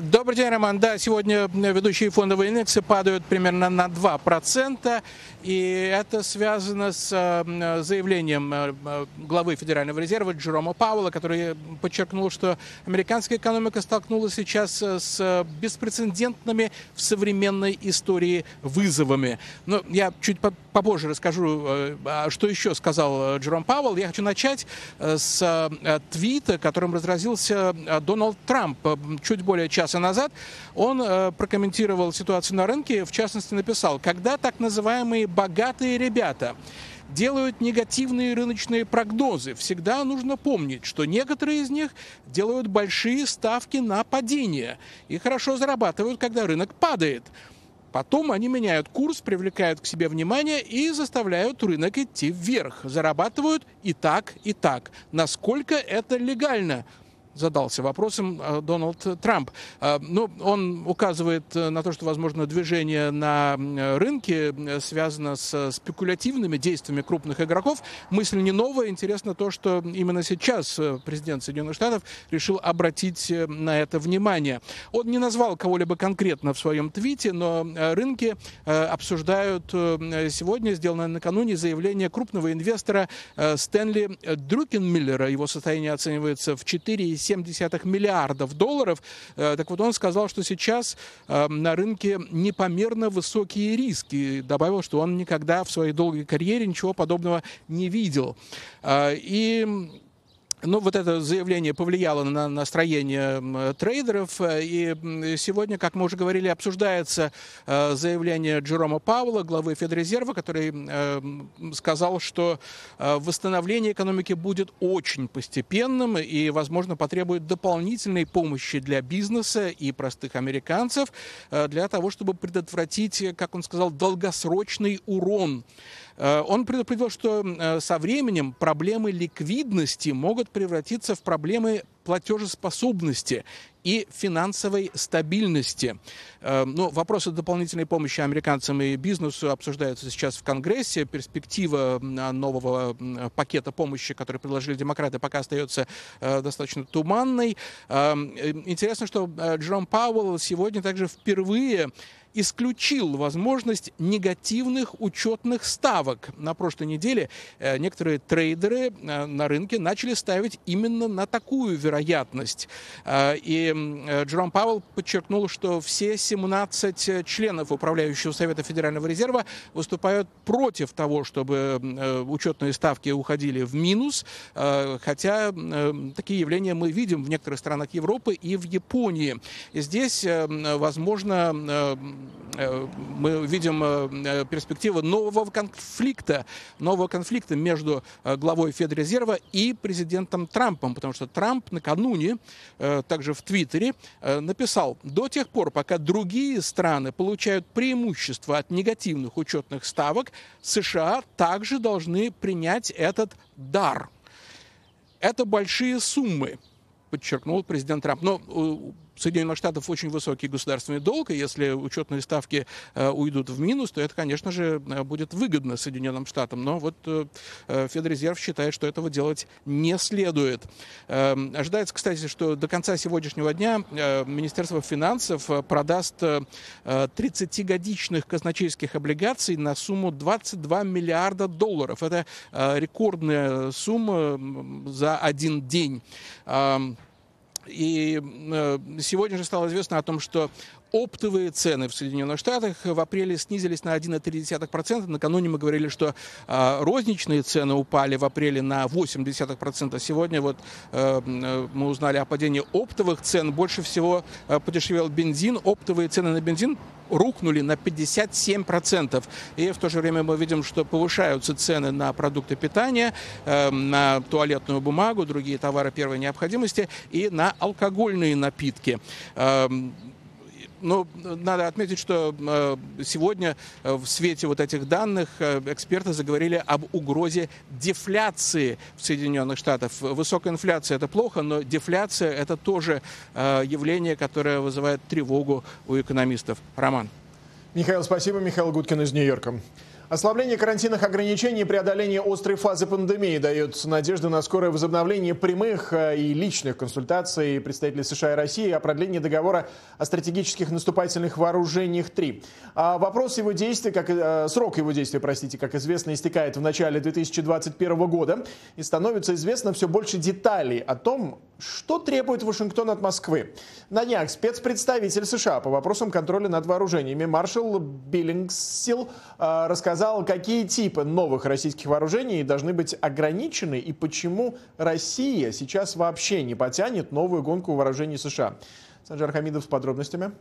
Добрый день, Роман. Да, сегодня ведущие фондовые индексы падают примерно на 2%. И это связано с э, заявлением э, э, главы Федерального резерва Джерома Пауэлла, который подчеркнул, что американская экономика столкнулась сейчас с беспрецедентными в современной истории вызовами. Но я чуть попозже расскажу, а что еще сказал Джером Пауэлл. Я хочу начать с твита, которым разразился Дональд Трамп чуть более часа назад. Он прокомментировал ситуацию на рынке, в частности написал, когда так называемые богатые ребята делают негативные рыночные прогнозы. Всегда нужно помнить, что некоторые из них делают большие ставки на падение и хорошо зарабатывают, когда рынок падает. Потом они меняют курс, привлекают к себе внимание и заставляют рынок идти вверх. Зарабатывают и так, и так. Насколько это легально? Задался вопросом э, Дональд Трамп. Э, ну, он указывает э, на то, что, возможно, движение на рынке связано с спекулятивными действиями крупных игроков. Мысль не новая. Интересно то, что именно сейчас президент Соединенных Штатов решил обратить на это внимание. Он не назвал кого-либо конкретно в своем твите, но рынки обсуждают сегодня, сделанное накануне, заявление крупного инвестора Стэнли Друкенмиллера. Его состояние оценивается в 4 2,7 миллиардов долларов. Э, так вот, он сказал, что сейчас э, на рынке непомерно высокие риски. Добавил, что он никогда в своей долгой карьере ничего подобного не видел. Э, и ну, вот это заявление повлияло на настроение трейдеров, и сегодня, как мы уже говорили, обсуждается э, заявление Джерома Пауэлла, главы Федрезерва, который э, сказал, что э, восстановление экономики будет очень постепенным и, возможно, потребует дополнительной помощи для бизнеса и простых американцев для того, чтобы предотвратить, как он сказал, долгосрочный урон. Э, он предупредил, что э, со временем проблемы ликвидности могут превратиться в проблемы платежеспособности и финансовой стабильности. Э, Но ну, вопросы дополнительной помощи американцам и бизнесу обсуждаются сейчас в Конгрессе. Перспектива нового пакета помощи, который предложили демократы, пока остается достаточно туманной. Интересно, что Джером Пауэлл сегодня также впервые исключил возможность негативных учетных ставок. На прошлой неделе э, некоторые трейдеры э, на рынке начали ставить именно на такую вероятность. Э, и Джером Пауэлл подчеркнул, что все 17 членов Управляющего Совета Федерального резерва выступают против того, чтобы учетные ставки уходили в минус, хотя такие явления мы видим в некоторых странах Европы и в Японии. Здесь, возможно, мы видим э, перспективу нового конфликта, нового конфликта между э, главой Федрезерва и президентом Трампом, потому что Трамп накануне, также в Твиттере, написал, до тех пор, пока другие страны получают преимущество от негативных учетных ставок, США также должны принять этот дар. Это большие суммы. подчеркнул президент Трамп. Но Соединенных Штатов очень высокий государственный долг, и если учетные ставки э, уйдут в минус, то это, конечно же, э, будет выгодно Соединенным Штатам. Но вот э, Федрезерв считает, что этого делать не следует. Э, ожидается, кстати, что до конца сегодняшнего дня Министерство финансов продаст э, 30-годичных казначейских облигаций на сумму 22 миллиарда долларов. Это рекордная сумма за один день. И э, сегодня же стало известно о том, что оптовые цены в Соединенных Штатах в апреле снизились на 1,3%. Накануне мы говорили, что э, розничные цены упали в апреле на 0,8%. Сегодня вот э, э, мы узнали о падении оптовых цен. Больше всего э, подешевел бензин. Оптовые цены на бензин рухнули на 57%. И в то же время мы видим, что повышаются цены на продукты питания, на туалетную бумагу, другие товары первой необходимости и на алкогольные напитки. Но надо отметить, что э, сегодня э, в свете вот этих данных э, эксперты заговорили об угрозе дефляции в Соединенных Штатах. Высокая инфляция – это плохо, но дефляция – это тоже явление, которое вызывает тревогу у экономистов. Роман. Михаил, спасибо. Михаил Гудкин из Нью-Йорка. Ослабление карантинных ограничений и преодоление острой фазы пандемии дает надежду на скорое возобновление прямых э, и личных консультаций представителей США и России о продлении договора о стратегических наступательных вооружениях 3. А вопрос его действия, как, э, срок его действия, простите, как известно, истекает в начале 2021 года. И становится известно все больше деталей о том, что требует Вашингтон от Москвы. На днях спецпредставитель США по вопросам контроля над вооружениями маршал Биллингсил э, рассказал, сказал, какие типы новых российских вооружений должны быть ограничены и почему Россия сейчас вообще не потянет новую гонку вооружений США. Санжар Хамидов с подробностями.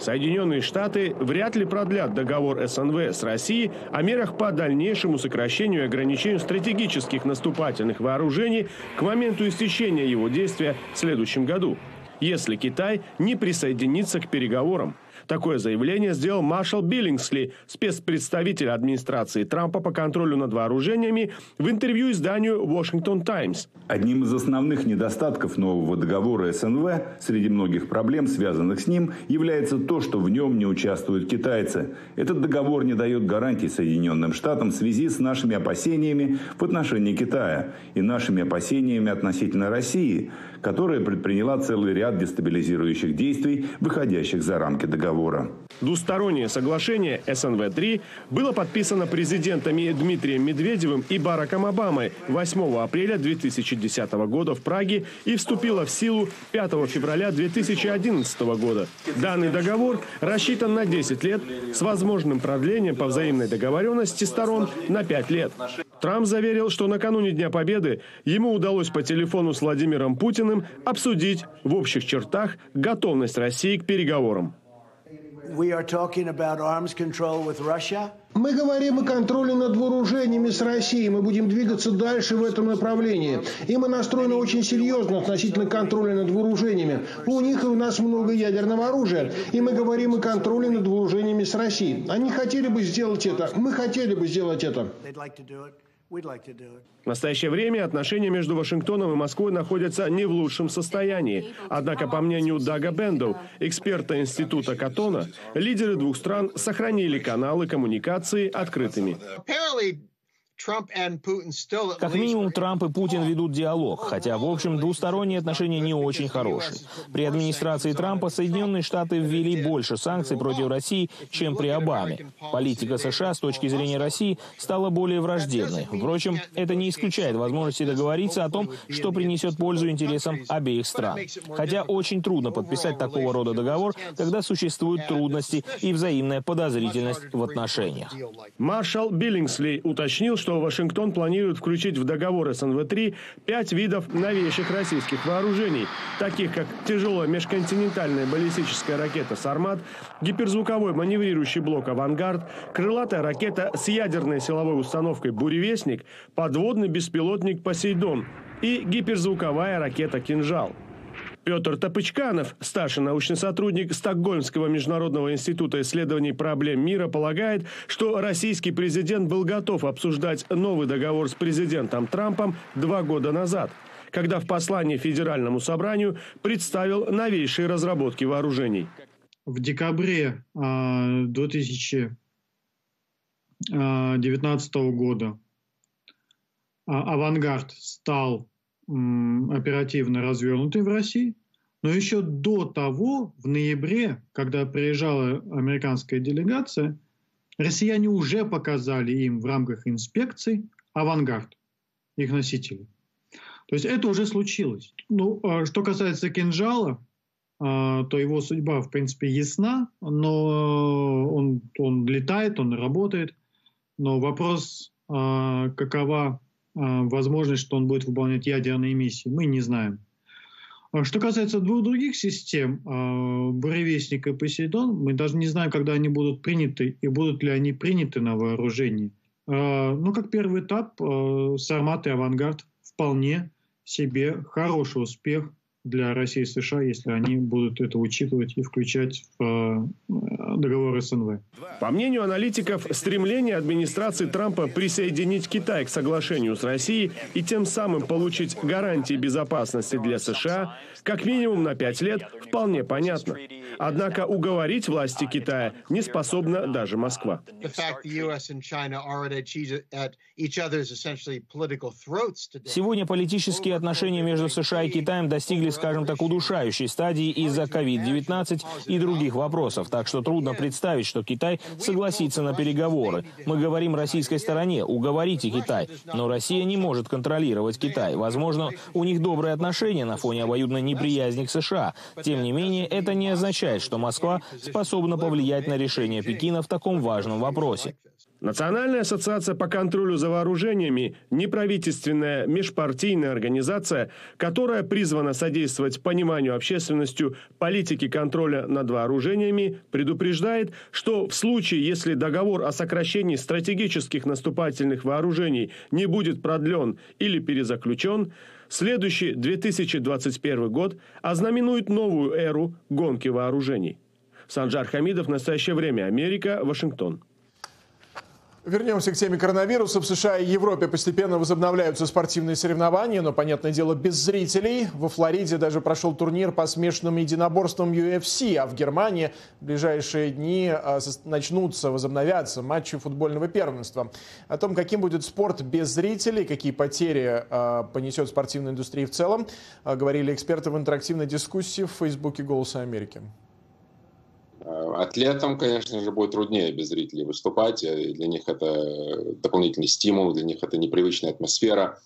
Соединенные Штаты вряд ли продлят договор СНВ с Россией о мерах по дальнейшему сокращению и ограничению стратегических наступательных вооружений к моменту истечения его действия в следующем году, если Китай не присоединится к переговорам. Такое заявление сделал маршал Биллингсли, спецпредставитель администрации Трампа по контролю над вооружениями, в интервью изданию Washington Times. Одним из основных недостатков нового договора СНВ, среди многих проблем, связанных с ним, является то, что в нем не участвуют китайцы. Этот договор не дает гарантий Соединенным Штатам в связи с нашими опасениями в отношении Китая и нашими опасениями относительно России, которая предприняла целый ряд дестабилизирующих действий, выходящих за рамки договора. Двустороннее соглашение СНВ-3 было подписано президентами Дмитрием Медведевым и Бараком Обамой 8 апреля 2010 года в Праге и вступило в силу 5 февраля 2011 года. Данный договор рассчитан на 10 лет с возможным продлением по взаимной договоренности сторон на 5 лет. Трамп заверил, что накануне Дня Победы ему удалось по телефону с Владимиром Путиным обсудить в общих чертах готовность России к переговорам. Мы говорим о контроле над вооружениями с Россией. Мы будем двигаться дальше в этом направлении. И мы настроены очень серьезно относительно контроля над вооружениями. У них и у нас много ядерного оружия. И мы говорим о контроле над вооружениями с Россией. Они хотели бы сделать это. Мы хотели бы сделать это. В настоящее время отношения между Вашингтоном и Москвой находятся не в лучшем состоянии. Однако, по мнению Дага Бендоу, эксперта Института Катона, лидеры двух стран сохранили каналы коммуникации открытыми. Как минимум, Трамп и Путин ведут диалог, хотя, в общем, двусторонние отношения не очень хорошие. При администрации Трампа Соединенные Штаты ввели больше санкций против России, чем при Обаме. Политика США с точки зрения России стала более враждебной. Впрочем, это не исключает возможности договориться о том, что принесет пользу интересам обеих стран. Хотя очень трудно подписать такого рода договор, когда существуют трудности и взаимная подозрительность в отношениях. Маршал Биллингсли уточнил, что что Вашингтон планирует включить в договор СНВ-3 пять видов новейших российских вооружений, таких как тяжелая межконтинентальная баллистическая ракета «Сармат», гиперзвуковой маневрирующий блок «Авангард», крылатая ракета с ядерной силовой установкой «Буревестник», подводный беспилотник «Посейдон» и гиперзвуковая ракета «Кинжал». Петр Топычканов, старший научный сотрудник Стокгольмского международного института исследований проблем мира, полагает, что российский президент был готов обсуждать новый договор с президентом Трампом два года назад. когда в послании Федеральному собранию представил новейшие разработки вооружений. В декабре 2019 года «Авангард» стал оперативно развернутый в России, но еще до того, в ноябре, когда приезжала американская делегация, россияне уже показали им в рамках инспекций авангард, их носители. То есть это уже случилось. Ну, а что касается кинжала, а, то его судьба, в принципе, ясна, но он, он летает, он работает. Но вопрос, а, какова возможность, что он будет выполнять ядерные миссии, мы не знаем. А что касается двух других систем, а, Буревестник и Посейдон, мы даже не знаем, когда они будут приняты и будут ли они приняты на вооружение. А, ну, как первый этап, Сармат и Авангард вполне себе хороший успех для России и США, если они будут это учитывать и включать в э, договор СНВ. По мнению аналитиков, стремление администрации Трампа присоединить Китай к соглашению с Россией и тем самым получить гарантии безопасности для США как минимум на пять лет вполне понятно. Однако уговорить власти Китая не способна даже Москва. Сегодня политические отношения между США и Китаем достигли, скажем так, удушающей стадии из-за COVID-19 и других вопросов, так что трудно представить, что Китай согласится на переговоры. Мы говорим российской стороне, уговорите Китай, но Россия не может контролировать Китай. Возможно, у них добрые отношения на фоне обоюдной неприязни к США. Тем не менее, это не означает, что Москва способна повлиять на решение Пекина в таком важном вопросе. Национальная ассоциация по контролю за вооружениями – неправительственная межпартийная организация, которая призвана содействовать пониманию общественностью политики контроля над вооружениями, предупреждает, что в случае, если договор о сокращении стратегических наступательных вооружений не будет продлен или перезаключен, следующий 2021 год ознаменует новую эру гонки вооружений. Санджар Хамидов, настоящее время Америка, Вашингтон. Вернемся к теме коронавируса. В США и Европе постепенно возобновляются спортивные соревнования, но, понятное дело, без зрителей. Во Флориде даже прошел турнир по смешанным единоборствам UFC, а в Германии в ближайшие дни а, начнутся, возобновятся матчи футбольного первенства. О том, каким будет спорт без зрителей, какие потери а, понесет спортивная индустрия в целом, а, говорили эксперты в интерактивной дискуссии в Фейсбуке «Голоса Америки». Э, атлетам, конечно же, будет труднее без зрителей выступать. Для них это дополнительный стимул, для них это непривычная атмосфера.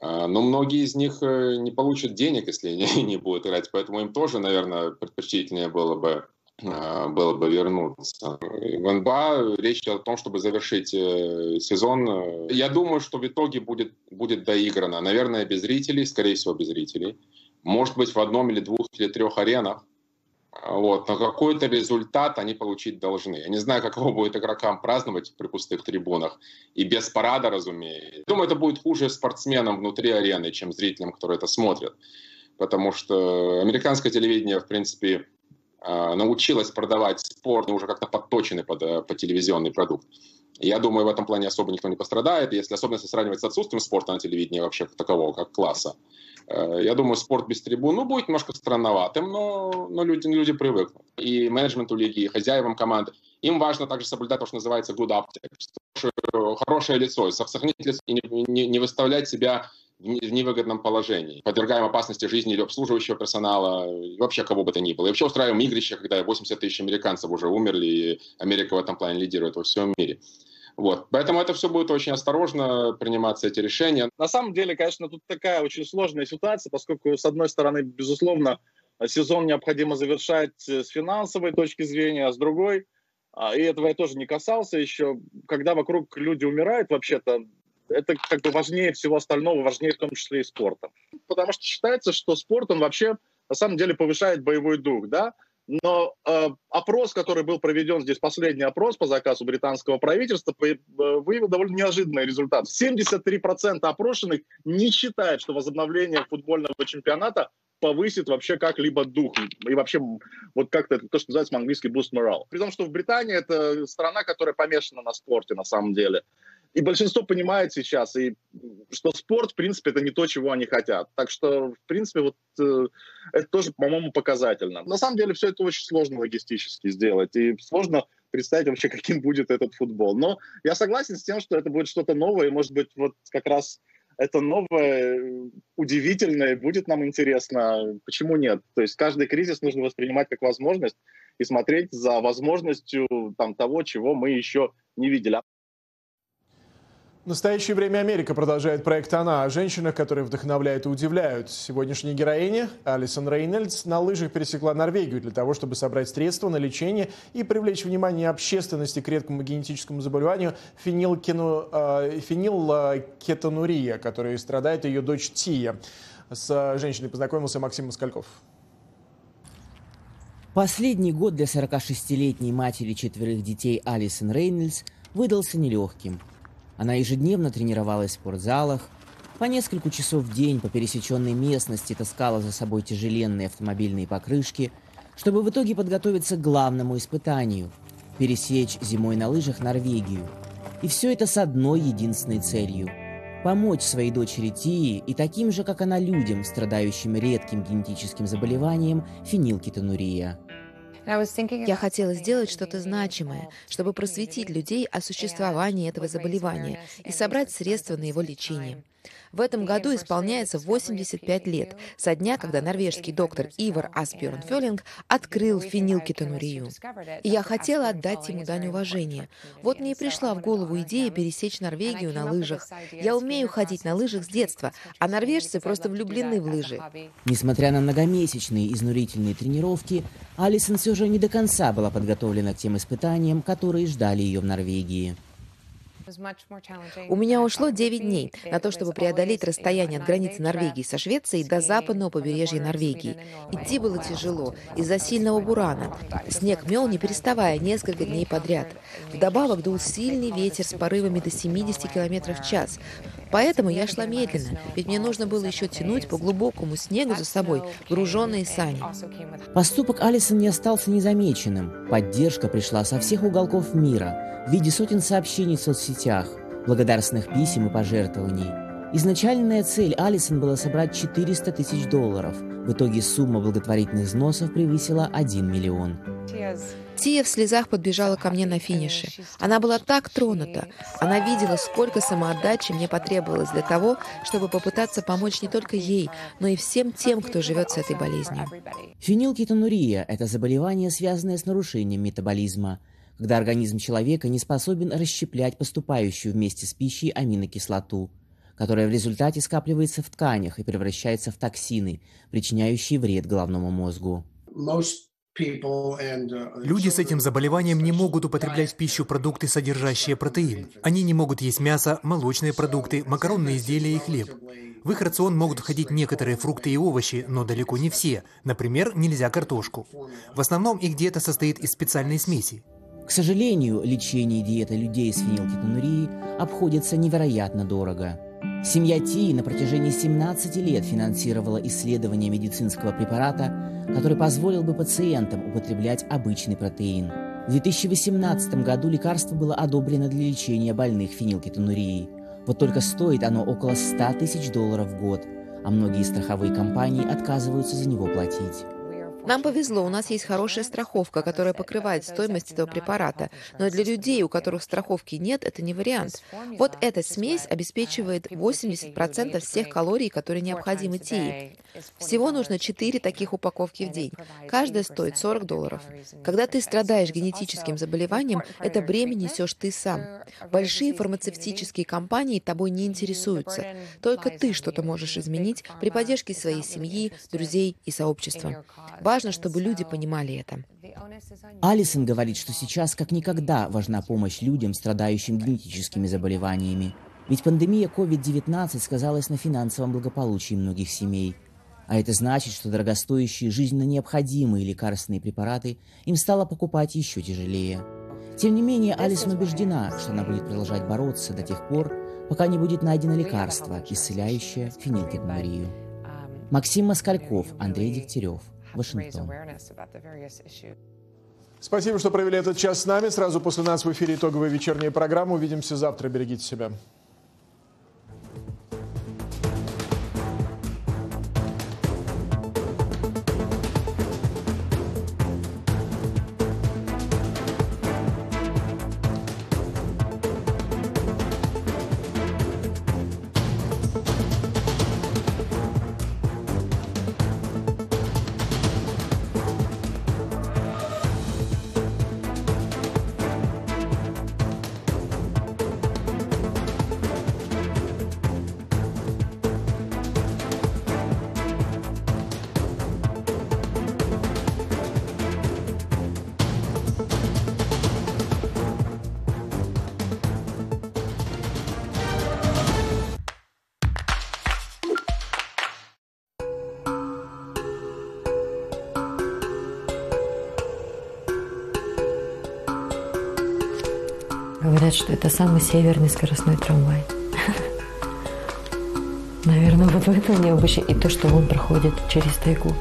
Э, но многие из них э, не получат денег, если они [laughs] не будут играть. Поэтому им тоже, наверное, предпочтительнее было бы было бы вернуться. В НБА речь идет о том, чтобы завершить сезон. Я думаю, что в итоге будет, будет доиграно. Наверное, без зрителей, скорее всего, без зрителей. Может быть, в одном или двух или трех аренах. Вот, но какой-то результат они получить должны. Я не знаю, каково будет игрокам праздновать при пустых трибунах и без парада, разумеется. Думаю, это будет хуже спортсменам внутри арены, чем зрителям, которые это смотрят. Потому что американское телевидение, в принципе, а, научилось продавать спорт, уже как-то подточенный под, э, под телевизионный продукт. Я думаю, в этом плане особо никто не пострадает, если особенно сравнивать с отсутствием спорта на телевидении вообще как такового, как класса. Э, я думаю, спорт без трибун ну, будет немножко странноватым, но, но люди, люди привыкнут. И менеджменту лиги, и хозяевам команды. Им важно также соблюдать то, что называется good optics, хорошее лицо, сохранить лицо и не, не, не выставлять себя в невыгодном положении. Подвергаем опасности жизни или обслуживающего персонала, и вообще кого бы то ни было. И вообще устраиваем игрища, когда 80 тысяч американцев уже умерли, и Америка в этом плане лидирует во всем мире. Вот. Поэтому это все будет очень осторожно приниматься, эти решения. На самом деле, конечно, тут такая очень сложная ситуация, поскольку, с одной стороны, безусловно, сезон необходимо завершать с финансовой точки зрения, а с другой, а, и этого я тоже не касался еще, когда вокруг люди умирают, вообще-то, это как бы важнее всего остального, важнее в том числе и спорта. Потому что считается, что спорт, он вообще на самом деле повышает боевой дух, да, но э, опрос, который был проведен здесь, последний опрос по заказу британского правительства, по, э, выявил довольно неожиданный результат. 73% опрошенных не считают, что возобновление футбольного чемпионата повысит вообще как-либо дух. И вообще, вот как-то это то, что называется по-английски boost morale. При том, что в Британии это страна, которая помешана на спорте на самом деле. И большинство понимает сейчас, и, что спорт, в принципе, это не то, чего они хотят. Так что, в принципе, вот э, это тоже, по-моему, показательно. На самом деле, все это очень сложно логистически сделать, и сложно представить вообще, [laughs] каким будет этот футбол. Но я согласен с тем, что это будет что-то новое, и, может быть, вот как раз это новое, удивительное, будет нам интересно. Почему нет? То есть каждый кризис нужно воспринимать как возможность и смотреть за возможностью там, того, чего мы еще не видели. В настоящее время Америка продолжает проект «Она» о женщинах, которые вдохновляют и удивляют. Сегодняшняя героиня Алисон Рейнольдс на лыжах пересекла Норвегию для того, чтобы собрать средства на лечение и привлечь внимание общественности к редкому генетическому заболеванию э, фенилкетонурия, которой страдает ее дочь Тия. С женщиной познакомился Максим Москальков. Последний год для 46-летней матери четверых детей Алисон Рейнольдс выдался нелегким – она ежедневно тренировалась в спортзалах, по несколько часов в день по пересеченной местности таскала за собой тяжеленные автомобильные покрышки, чтобы в итоге подготовиться к главному испытанию – пересечь зимой на лыжах Норвегию. И все это с одной единственной целью – помочь своей дочери Тии и таким же, как она, людям, страдающим редким генетическим заболеванием фенилкетонурия. Я хотела сделать что-то значимое, чтобы просветить людей о существовании этого заболевания и собрать средства на его лечение. В этом году исполняется 85 лет со дня, когда норвежский доктор Ивар Аспиорн Феллинг открыл фенилкетонурию. И я хотела отдать ему дань уважения. Вот мне и пришла в голову идея пересечь Норвегию на лыжах. Я умею ходить на лыжах с детства, а норвежцы просто влюблены в лыжи. Несмотря на многомесячные изнурительные тренировки, Алисон все же не до конца была подготовлена к тем испытаниям, которые ждали ее в Норвегии. У меня ушло 9 дней на то, чтобы преодолеть расстояние от границы Норвегии со Швецией до западного побережья Норвегии. Идти было тяжело из-за сильного бурана. Снег мел, не переставая, несколько дней подряд. Вдобавок дул сильный ветер с порывами до 70 км в час. Поэтому я шла медленно, ведь мне нужно было еще тянуть по глубокому снегу за собой груженные сани. Поступок Алисон не остался незамеченным. Поддержка пришла со всех уголков мира в виде сотен сообщений в соцсетях, благодарственных писем и пожертвований. Изначальная цель Алисон была собрать 400 тысяч долларов. В итоге сумма благотворительных взносов превысила 1 миллион. Тия в слезах подбежала ко мне на финише. Она была так тронута. Она видела, сколько самоотдачи мне потребовалось для того, чтобы попытаться помочь не только ей, но и всем тем, кто живет с этой болезнью. Фенилкетонурия – это заболевание, связанное с нарушением метаболизма, когда организм человека не способен расщеплять поступающую вместе с пищей аминокислоту, которая в результате скапливается в тканях и превращается в токсины, причиняющие вред головному мозгу. Uh, Люди с этим заболеванием не могут употреблять в пищу продукты, содержащие протеин. Они не могут есть мясо, молочные продукты, макаронные изделия и хлеб. В их рацион могут входить некоторые фрукты и овощи, но далеко не все. Например, нельзя картошку. В основном их диета состоит из специальной смеси. К сожалению, лечение и диета людей с фенилкетонурией обходится невероятно дорого. Семья Ти на протяжении 17 лет финансировала исследование медицинского препарата, который позволил бы пациентам употреблять обычный протеин. В 2018 году лекарство было одобрено для лечения больных фенилкетонурией. Вот только стоит оно около 100 тысяч долларов в год, а многие страховые компании отказываются за него платить. Нам повезло, у нас есть хорошая страховка, которая покрывает стоимость этого препарата. Но для людей, у которых страховки нет, это не вариант. Вот эта смесь обеспечивает 80% всех калорий, которые необходимы ТИИ. Всего нужно 4 таких упаковки в день. Каждая стоит 40 долларов. Когда ты страдаешь генетическим заболеванием, это бремя несешь ты сам. Большие фармацевтические компании тобой не интересуются. Только ты что-то можешь изменить при поддержке своей семьи, друзей и сообщества. Важно, чтобы люди понимали это. Алисон говорит, что сейчас как никогда важна помощь людям, страдающим генетическими заболеваниями. Ведь пандемия COVID-19 сказалась на финансовом благополучии многих семей. А это значит, что дорогостоящие жизненно необходимые лекарственные препараты им стало покупать еще тяжелее. Тем не менее, Алисон убеждена, что она будет продолжать бороться до тех пор, пока не будет найдено лекарство, исцеляющее фенилкетонурию. Максим Москальков, Андрей Дегтярев. Вашингтон. Спасибо, что провели этот час с нами. Сразу после нас в эфире итоговая вечерняя программа. Увидимся завтра. Берегите себя. Это самый северный скоростной трамвай. Наверное, вот в этом необычно. И то, что он проходит через тайгу.